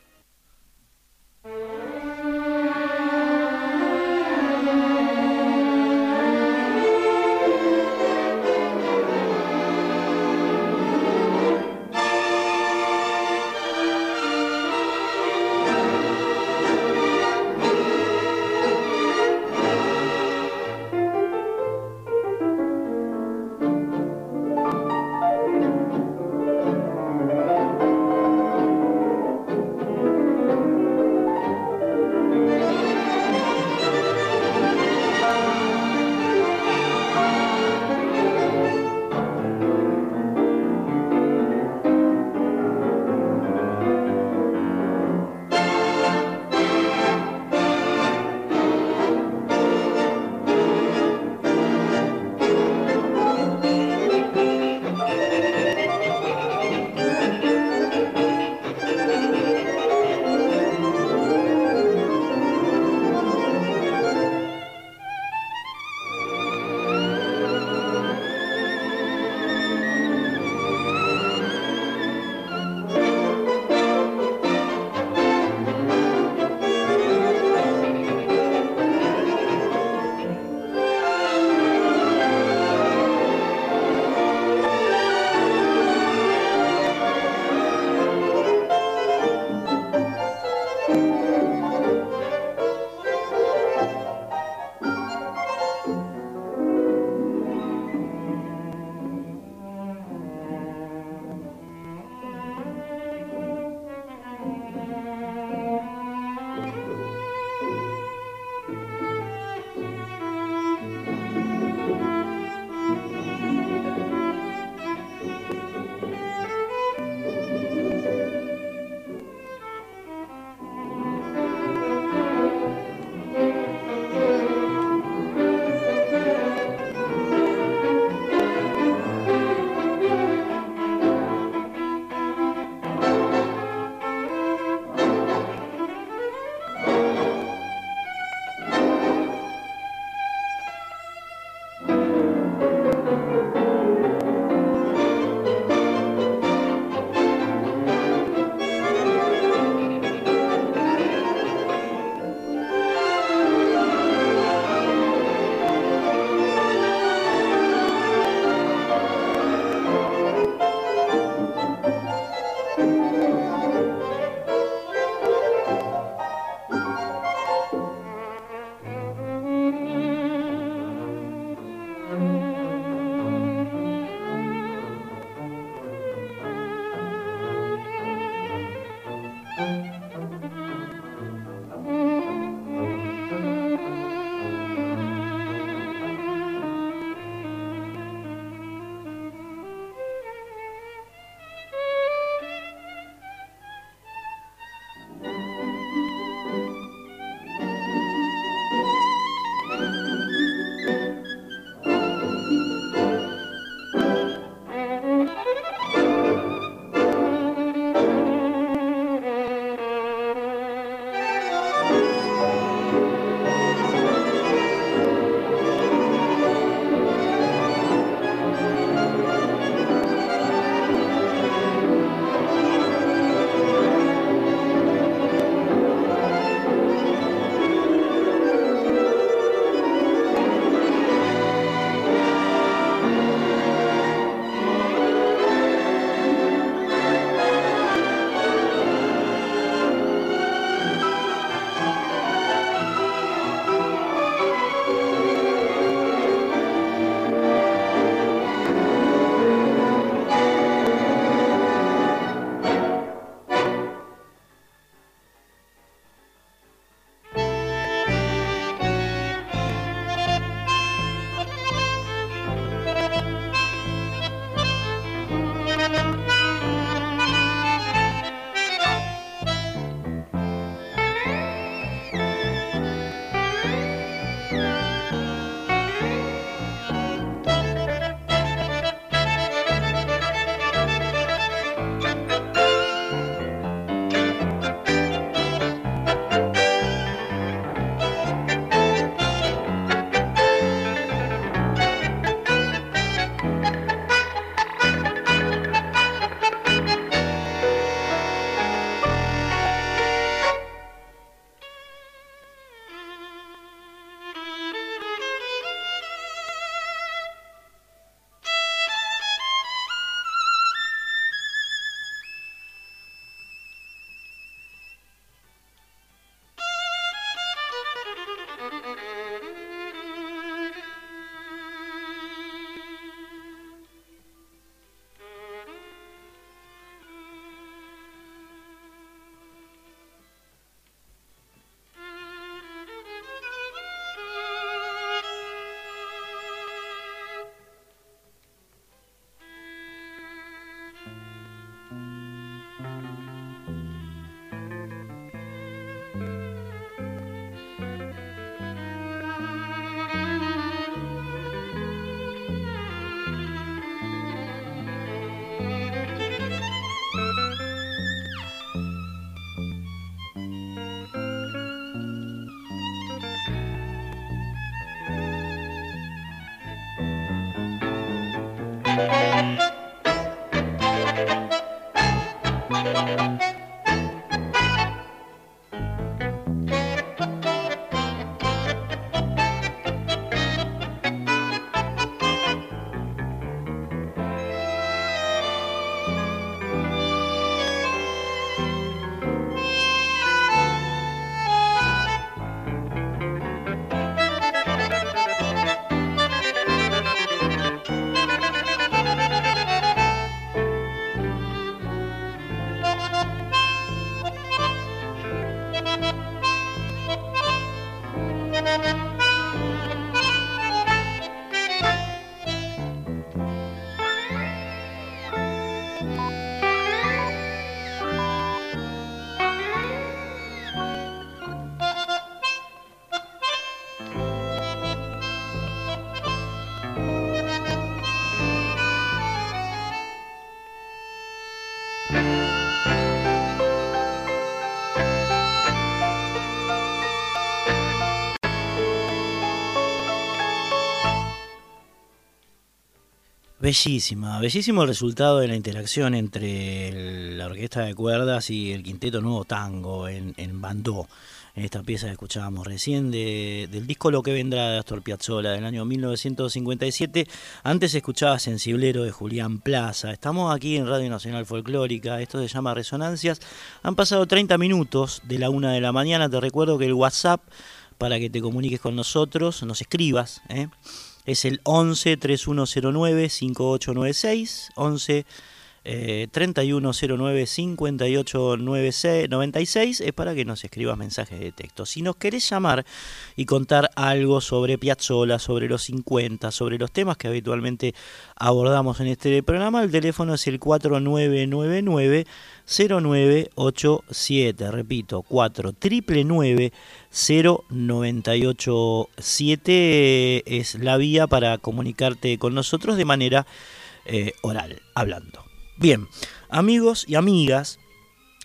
Bellísima, bellísimo el resultado de la interacción entre la orquesta de cuerdas y el quinteto Nuevo Tango en, en Bandó, en esta pieza que escuchábamos recién del disco Lo que vendrá de Astor Piazzolla del año 1957. Antes escuchaba Sensiblero de Julián Plaza. Estamos aquí en Radio Nacional Folclórica, esto se llama Resonancias. Han pasado 30 minutos de la una de la mañana. Te recuerdo que el WhatsApp para que te comuniques con nosotros, nos escribas, ¿eh? Es el 11 3109 5896 11 eh, 3109 5896 es para que nos escribas mensajes de texto. Si nos querés llamar y contar algo sobre Piazzola, sobre los 50, sobre los temas que habitualmente abordamos en este programa, el teléfono es el 4999 0987, repito, 4999 0987 es la vía para comunicarte con nosotros de manera eh, oral, hablando. Bien, amigos y amigas,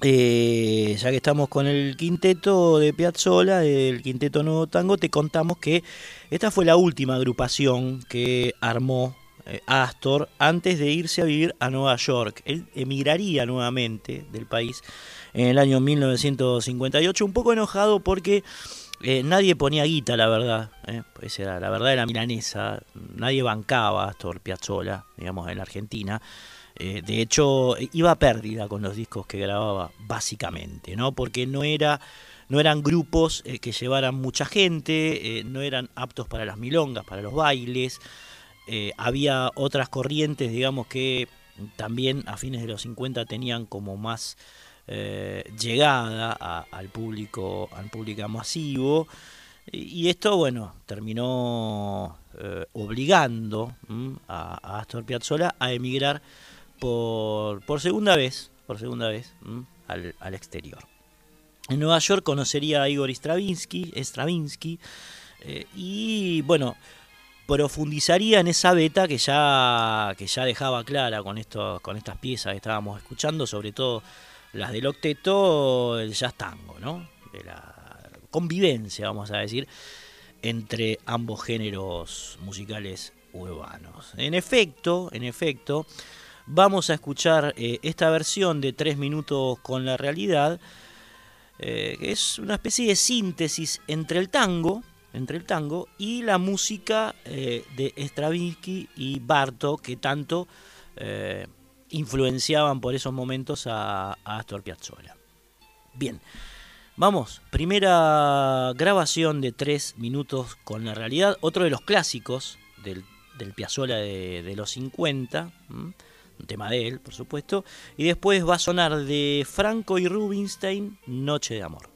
eh, ya que estamos con el quinteto de Piazzola, el quinteto Nuevo Tango, te contamos que esta fue la última agrupación que armó eh, Astor antes de irse a vivir a Nueva York. Él emigraría nuevamente del país en el año 1958, un poco enojado porque eh, nadie ponía guita, la verdad. Pues era, la verdad era milanesa, nadie bancaba a Astor Piazzola, digamos, en la Argentina. Eh, de hecho, iba a pérdida con los discos que grababa, básicamente, ¿no? Porque no era no eran grupos eh, que llevaran mucha gente, eh, no eran aptos para las milongas, para los bailes. había otras corrientes, digamos, que también a fines de los 50 tenían como más llegada al público, al público masivo. Y, esto, bueno, terminó obligando a, a Astor Piazzolla a emigrar por, por segunda vez, por segunda vez al, exterior. En Nueva York conocería a Igor Stravinsky, Stravinsky eh, y bueno, profundizaría en esa beta que ya, que ya dejaba clara con, esto, con estas piezas que estábamos escuchando, sobre todo las del octeto, el jazz tango, ¿no? De la convivencia, vamos a decir, entre ambos géneros musicales urbanos. En efecto, en efecto, vamos a escuchar eh, esta versión de tres minutos con la realidad, eh, que es una especie de síntesis entre el tango, entre el tango y la música eh, de Stravinsky y Barto, que tanto influenciaban por esos momentos a, Astor Piazzolla. Bien, vamos, primera grabación de tres minutos con la realidad, otro de los clásicos del, del Piazzolla de, los 50 un tema de él, por supuesto, y después va a sonar de Franco y Rubinstein, Noche de Amor.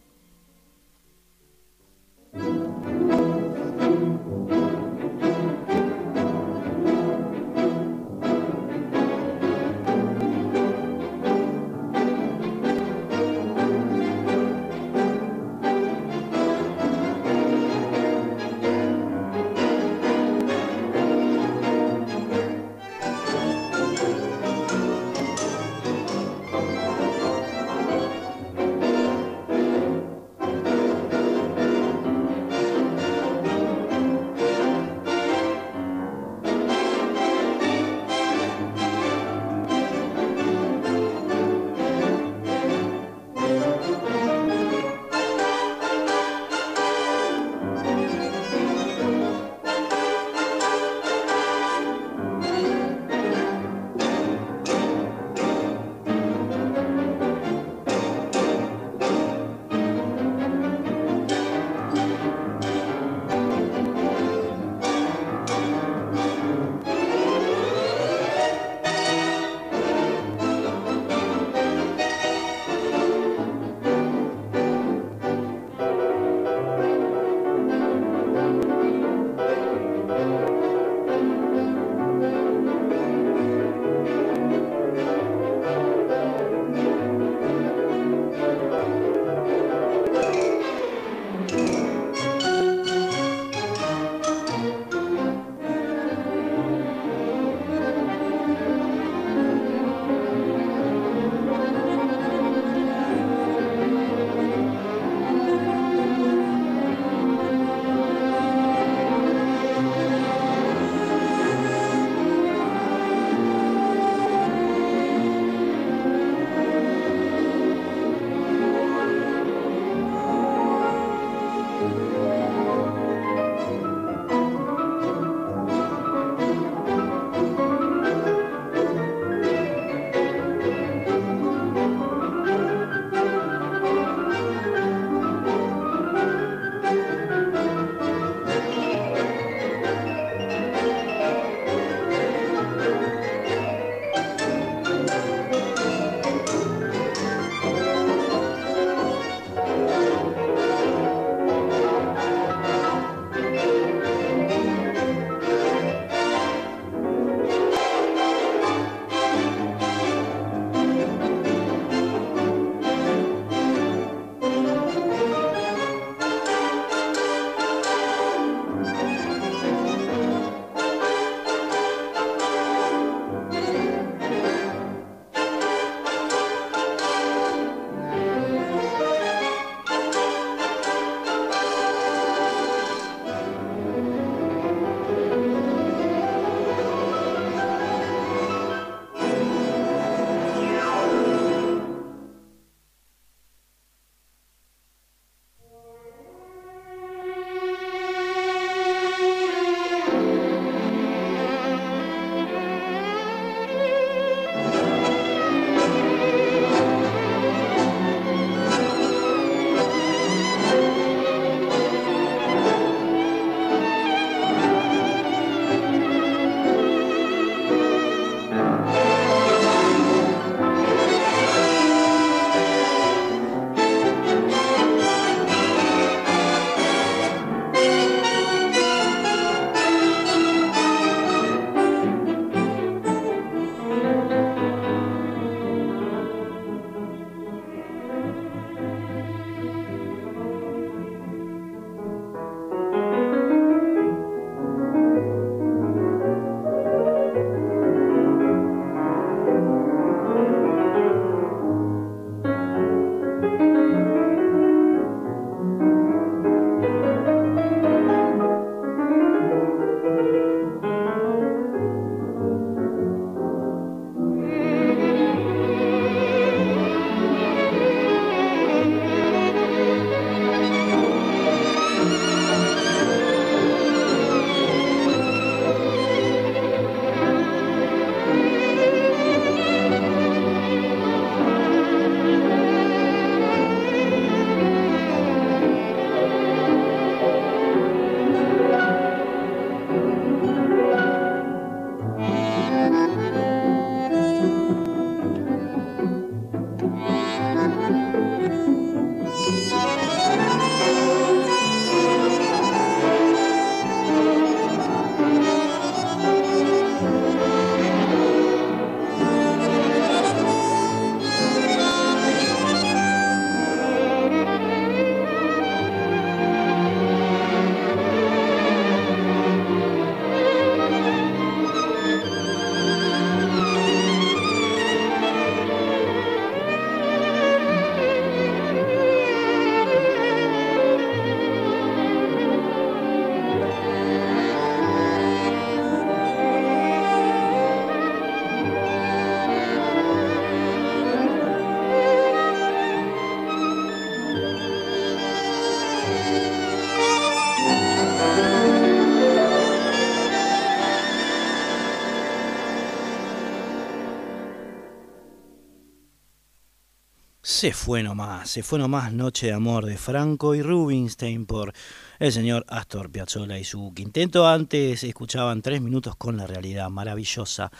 Se fue nomás, se fue nomás Noche de Amor de Franco y Rubinstein por el señor Astor Piazzolla y su quinteto. Antes escuchaban tres minutos con la realidad, maravillosa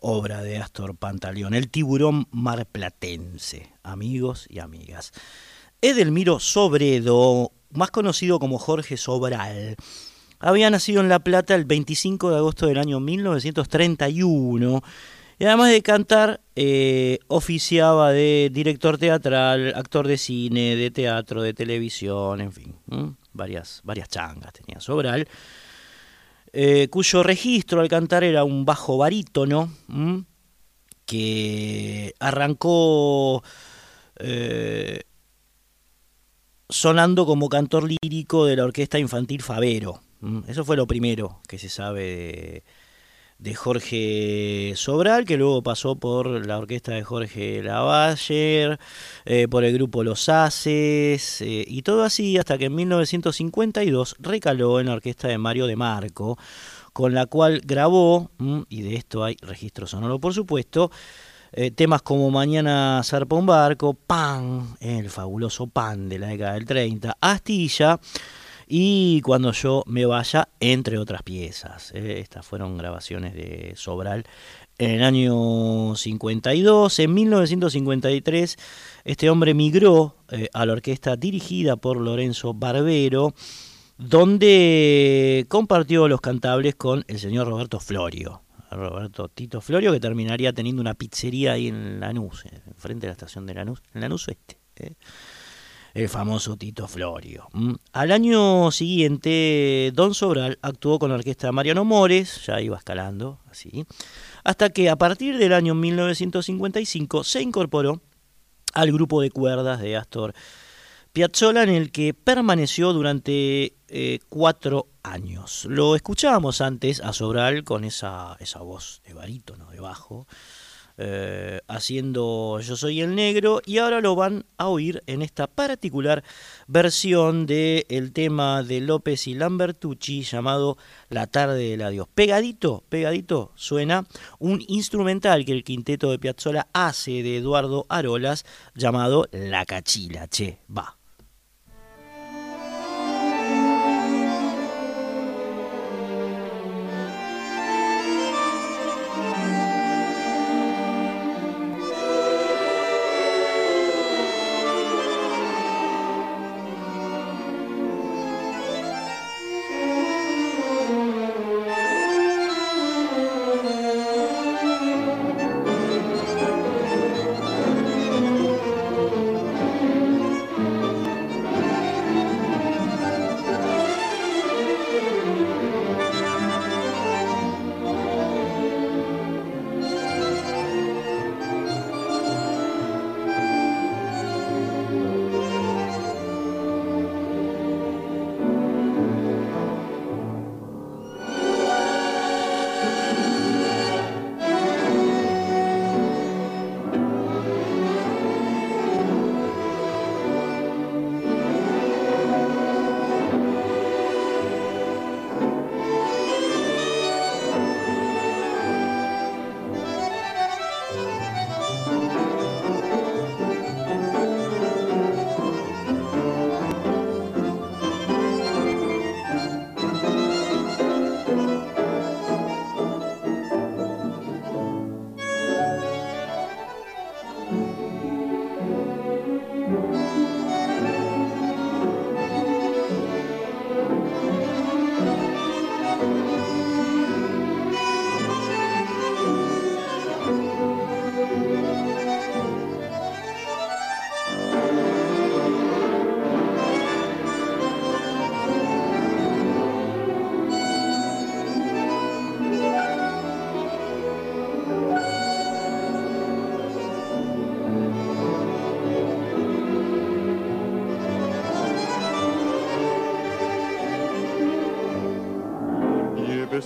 obra de Astor Pantaleón, el tiburón marplatense, amigos y amigas. Edelmiro Sobredo, más conocido como Jorge Sobral, había nacido en La Plata el 25 de agosto del año 1931 y además de cantar, eh, oficiaba de director teatral, actor de cine, de teatro, de televisión, en fin, varias, varias changas tenía Sobral, eh, cuyo registro al cantar era un bajo barítono, que arrancó eh, sonando como cantor lírico de la orquesta infantil Favero. Eso fue lo primero que se sabe de de Jorge Sobral, que luego pasó por la orquesta de Jorge Lavalle, eh, por el grupo Los Haces, eh, y todo así hasta que en 1952 recaló en la orquesta de Mario de Marco, con la cual grabó, mm, y de esto hay registro sonoro por supuesto, eh, temas como Mañana zarpa un barco, Pan, el fabuloso Pan de la década del 30, Astilla, y Cuando yo me vaya, entre otras piezas. Eh, estas fueron grabaciones de Sobral en el año 52. En 1953 este hombre migró eh, a la orquesta dirigida por Lorenzo Barbero, donde compartió los cantables con el señor Roberto Florio. Roberto Tito Florio, que terminaría teniendo una pizzería ahí en Lanús, frente a la estación de Lanús, en Lanús Oeste. El famoso Tito Florio. Al año siguiente, Don Sobral actuó con la orquesta Mariano Mores, ya iba escalando, así, hasta que a partir del año 1955 se incorporó al grupo de cuerdas de Astor Piazzolla, en el que permaneció durante eh, cuatro años. Lo escuchábamos antes a Sobral con esa, esa voz de barítono, de bajo, eh, haciendo Yo Soy el Negro y ahora lo van a oír en esta particular versión del el tema de López y Lambertucci llamado La tarde del adiós. Pegadito, pegadito suena un instrumental que el quinteto de Piazzolla hace de Eduardo Arolas llamado La Cachila, che, va.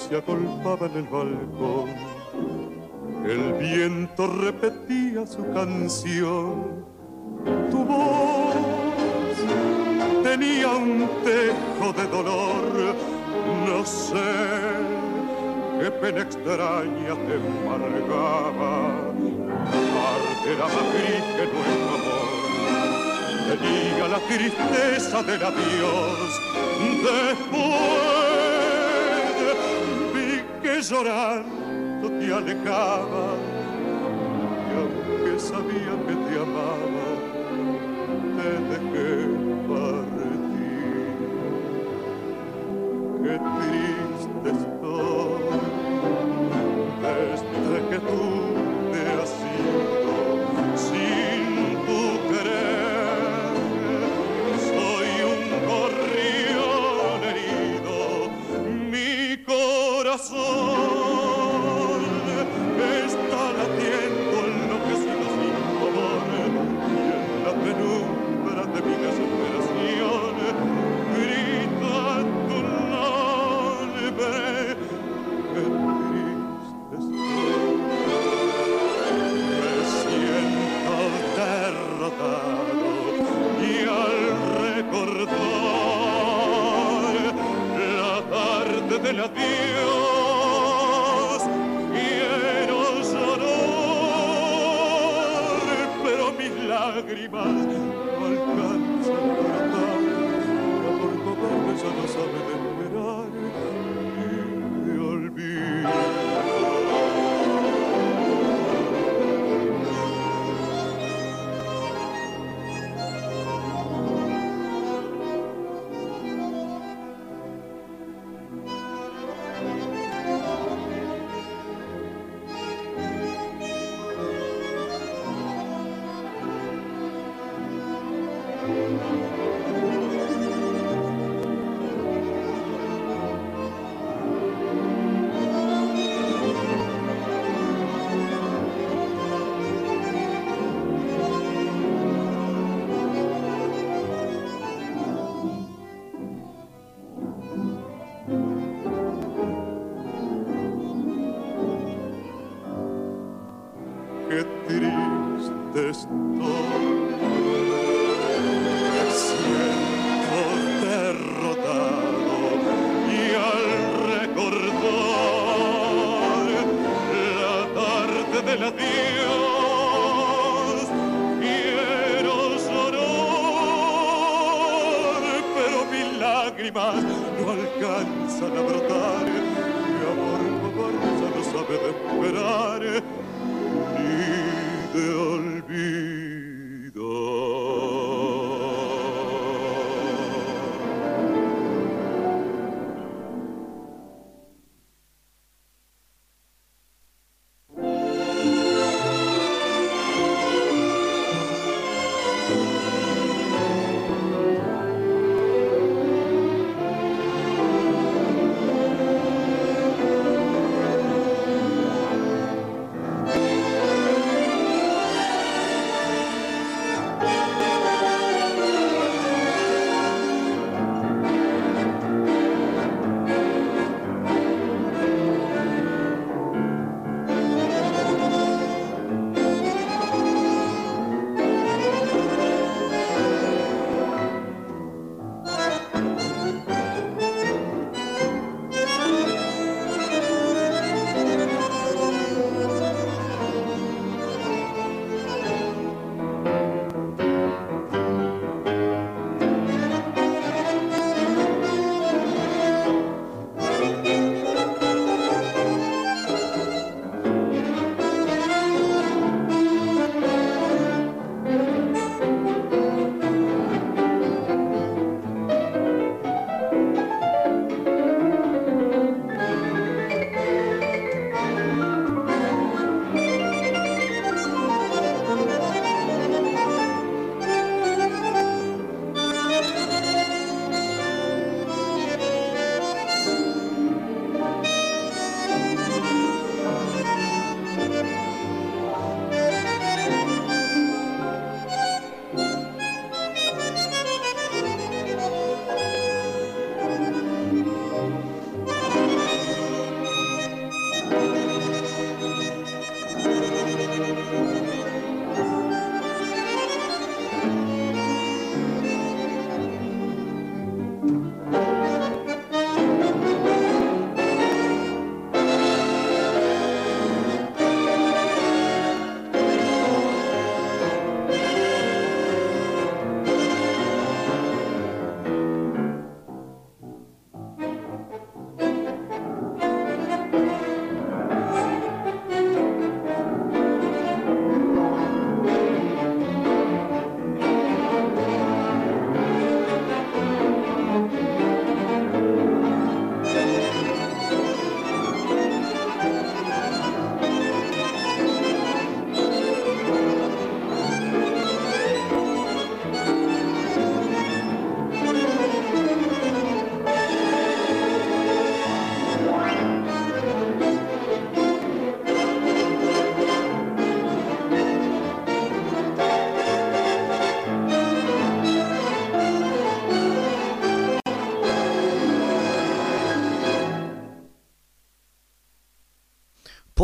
Se agolpaba en el balcón. El viento repetía su canción. Tu voz tenía un tejo de dolor. No sé qué pena extraña te embargaba. Era más gris que nuestro amor diga la tristeza del adiós. Después llorando te alejaba y aunque sabía que te amaba,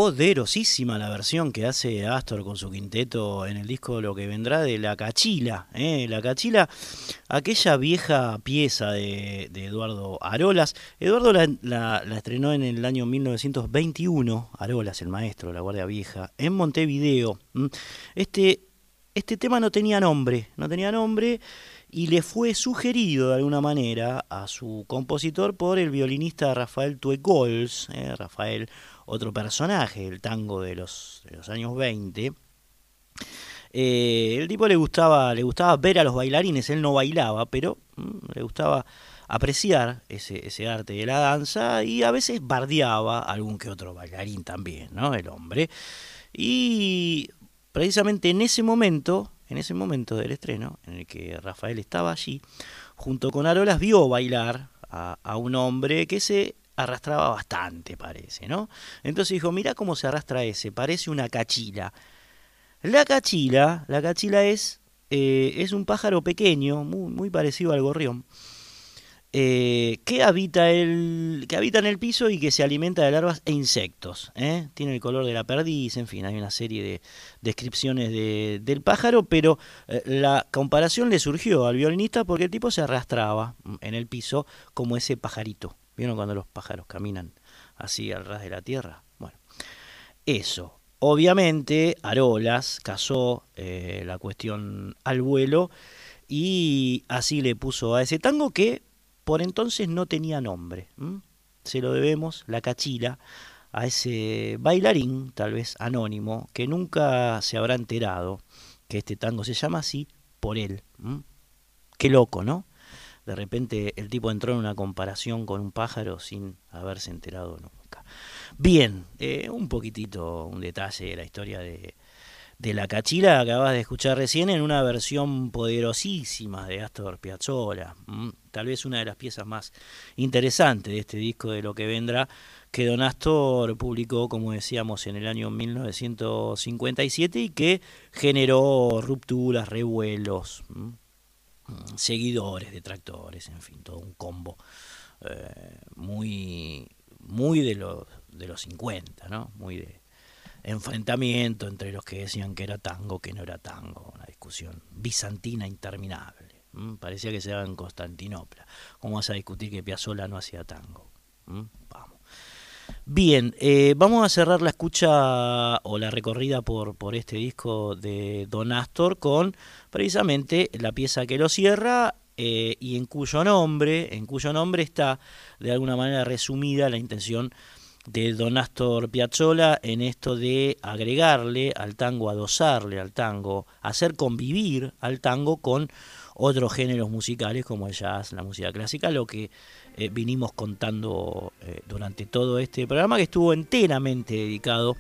poderosísima la versión que hace Astor con su quinteto en el disco Lo que vendrá de La Cachila. ¿eh? La Cachila, aquella vieja pieza de, Eduardo Arolas. Eduardo la, estrenó en el año 1921, Arolas, el maestro, la Guardia Vieja, en Montevideo. Este, este tema no tenía nombre, no tenía nombre y le fue sugerido de alguna manera a su compositor por el violinista Rafael Tuecols, ¿eh? Rafael otro personaje del tango de los, de los años 20. Eh, el tipo le gustaba, le gustaba ver a los bailarines, él no bailaba, pero mm, le gustaba apreciar ese, ese, arte de la danza y a veces bardeaba a algún que otro bailarín también, ¿no? El hombre. Y precisamente en ese momento, en ese momento del estreno, en el que Rafael estaba allí, junto con Arolas vio bailar a, a un hombre que se arrastraba bastante, parece, ¿no? Entonces dijo, mira cómo se arrastra ese, parece una cachila. La cachila, la cachila es, eh, es un pájaro pequeño, muy, parecido al gorrión, eh, que, habita el, que habita en el piso y que se alimenta de larvas e insectos. ¿eh? Tiene el color de la perdiz, en fin, hay una serie de descripciones de, del pájaro, pero la comparación le surgió al violinista porque el tipo se arrastraba en el piso como ese pajarito. ¿Vieron cuando los pájaros caminan así al ras de la tierra? Bueno, eso. Obviamente, Arolas casó eh, la cuestión al vuelo y así le puso a ese tango que por entonces no tenía nombre. Se lo debemos, la cachila, a ese bailarín, tal vez anónimo, que nunca se habrá enterado que este tango se llama así por él. Qué loco, ¿no? De repente el tipo entró en una comparación con un pájaro sin haberse enterado nunca. Bien, eh, un poquitito, un detalle de la historia de, de la cachila acabas de escuchar recién en una versión poderosísima de Astor Piazzolla. Tal vez una de las piezas más interesantes de este disco de lo que vendrá, que Don Astor publicó, como decíamos, en el año 1957 y que generó rupturas, revuelos seguidores, detractores, en fin, todo un combo eh, muy, muy de los, de los 50, ¿no? Muy de enfrentamiento entre los que decían que era tango, que no era tango, una discusión bizantina interminable. Parecía que se daba en Constantinopla. ¿Cómo vas a discutir que Piazzolla no hacía tango? Bien, eh, vamos a cerrar la escucha o la recorrida por, por este disco de Don Astor con precisamente la pieza que lo cierra eh, y en cuyo nombre, en cuyo nombre está de alguna manera resumida la intención de Don Astor Piazzolla en esto de agregarle al tango, adosarle al tango, hacer convivir al tango con otros géneros musicales como el jazz, la música clásica, lo que eh, vinimos contando eh, durante todo este programa que estuvo enteramente dedicado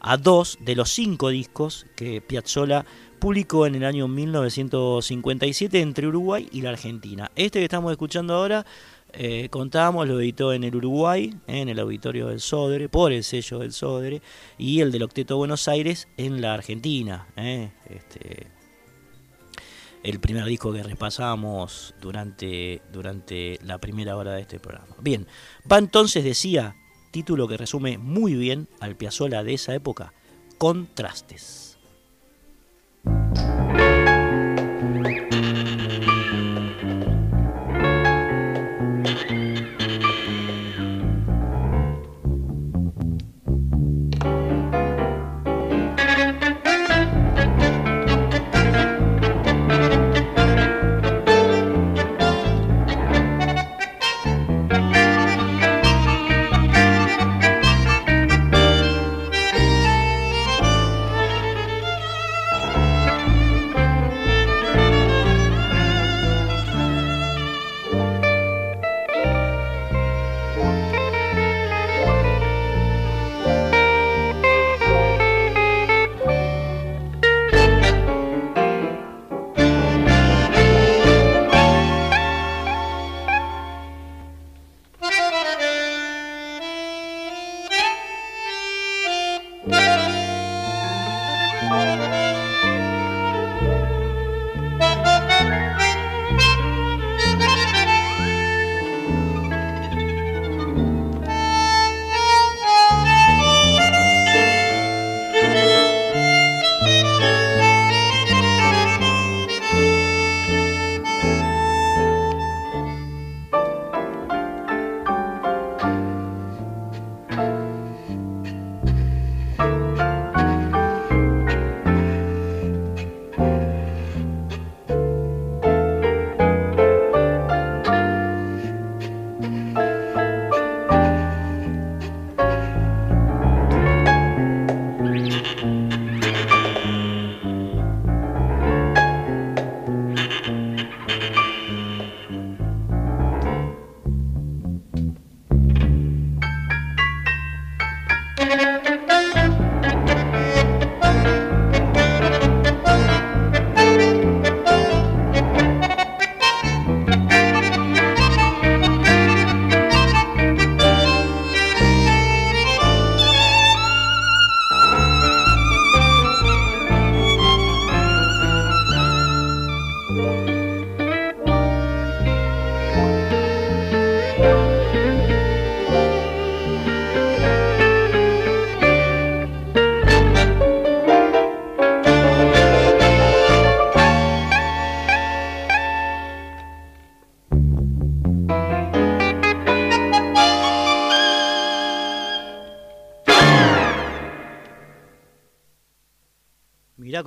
a dos de los cinco discos que Piazzolla publicó en el año 1957 entre Uruguay y la Argentina. Este que estamos escuchando ahora, eh, contábamos, lo editó en el Uruguay, en el auditorio del Sodre, por el sello del Sodre, y el del Octeto Buenos Aires en la Argentina. Este, el primer disco que repasamos durante, durante la primera hora de este programa. Bien, va entonces, decía, título que resume muy bien al Piazzolla de esa época, Contrastes.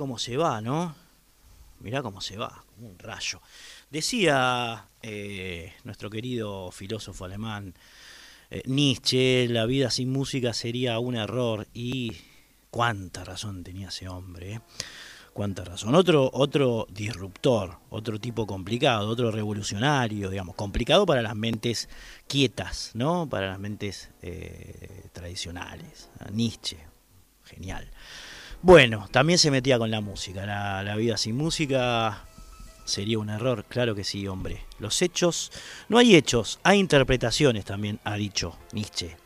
Cómo se va, ¿no? Mirá cómo se va, como un rayo. Decía eh, nuestro querido filósofo alemán eh, Nietzsche, la vida sin música sería un error y cuánta razón tenía ese hombre. ¿eh? cuánta razón. Otro, otro disruptor, otro tipo complicado, otro revolucionario, digamos, complicado para las mentes quietas, ¿no? Para las mentes tradicionales. Nietzsche, genial. Bueno, también se metía con la música. La, vida sin música sería un error, claro que sí, hombre. Los hechos, no hay hechos, hay interpretaciones también, ha dicho Nietzsche.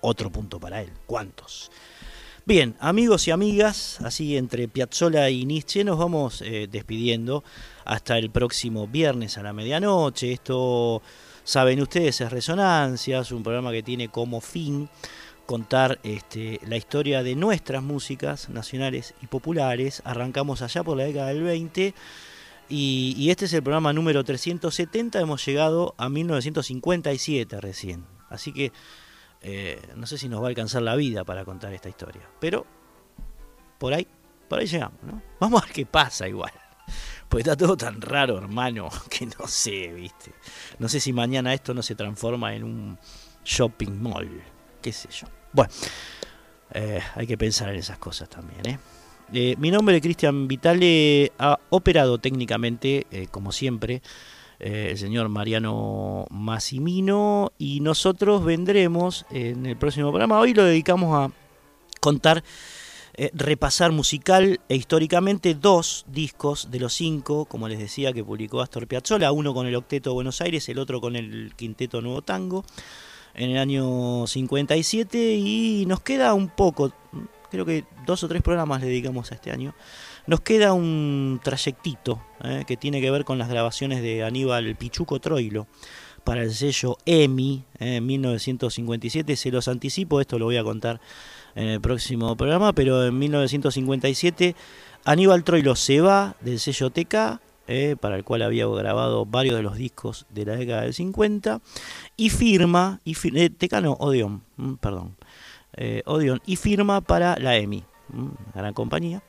Otro punto para él. ¿Cuántos? Bien, amigos y amigas, así entre Piazzola y Nietzsche nos vamos eh, despidiendo hasta el próximo viernes a la medianoche. Esto, saben ustedes, es Resonancia, es un programa que tiene como fin contar este, la historia de nuestras músicas nacionales y populares. Arrancamos allá por la década del 20 y, este es el programa número 370. Hemos llegado a 1957 recién. Así que eh, no sé si nos va a alcanzar la vida para contar esta historia, pero por ahí, por ahí llegamos, ¿no? Vamos a ver qué pasa igual. Pues está todo tan raro, hermano, que no sé, ¿viste? No sé si mañana esto no se transforma en un shopping mall, qué sé yo. Bueno, eh, hay que pensar en esas cosas también, ¿eh? eh mi nombre es Cristian Vitale, ha operado técnicamente, como siempre, el señor Mariano Massimino y nosotros vendremos en el próximo programa. Hoy lo dedicamos a contar, repasar musical e históricamente dos discos de los cinco, como les decía, que publicó Astor Piazzolla, uno con el Octeto Buenos Aires, el otro con el Quinteto Nuevo Tango, en el año 57 y nos queda un poco, creo que dos o tres programas le dedicamos a este año nos queda un trayectito eh, que tiene que ver con las grabaciones de Aníbal Pichuco Troilo para el sello EMI eh, en 1957. Se los anticipo, esto lo voy a contar en el próximo programa, pero en 1957 Aníbal Troilo se va del sello TK, eh, para el cual había grabado varios de los discos de la década del 50, y firma, y TK no, Odeon, mm, perdón, Odeon, y firma para la EMI, mm, gran compañía.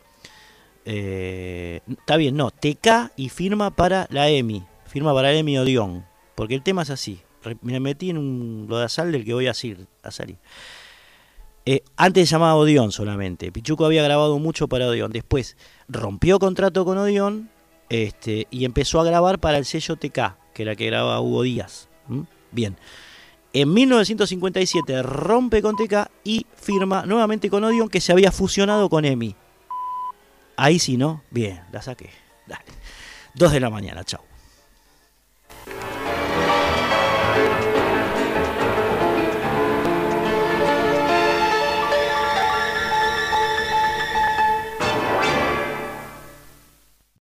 Eh, está bien, no, TK y firma para la EMI, firma para la EMI Odeon, porque el tema es así. Me metí en un lodazal del que voy a, salir. Eh, antes se llamaba Odeon solamente. Pichuco había grabado mucho para Odeon. Después rompió contrato con Odeon este, y empezó a grabar para el sello TK, que era que grababa Hugo Díaz. Bien. En 1957 rompe con TK y firma nuevamente con Odeon, que se había fusionado con EMI. Ahí sí, ¿no? Bien, la saqué. Dale. Dos de la mañana, chao.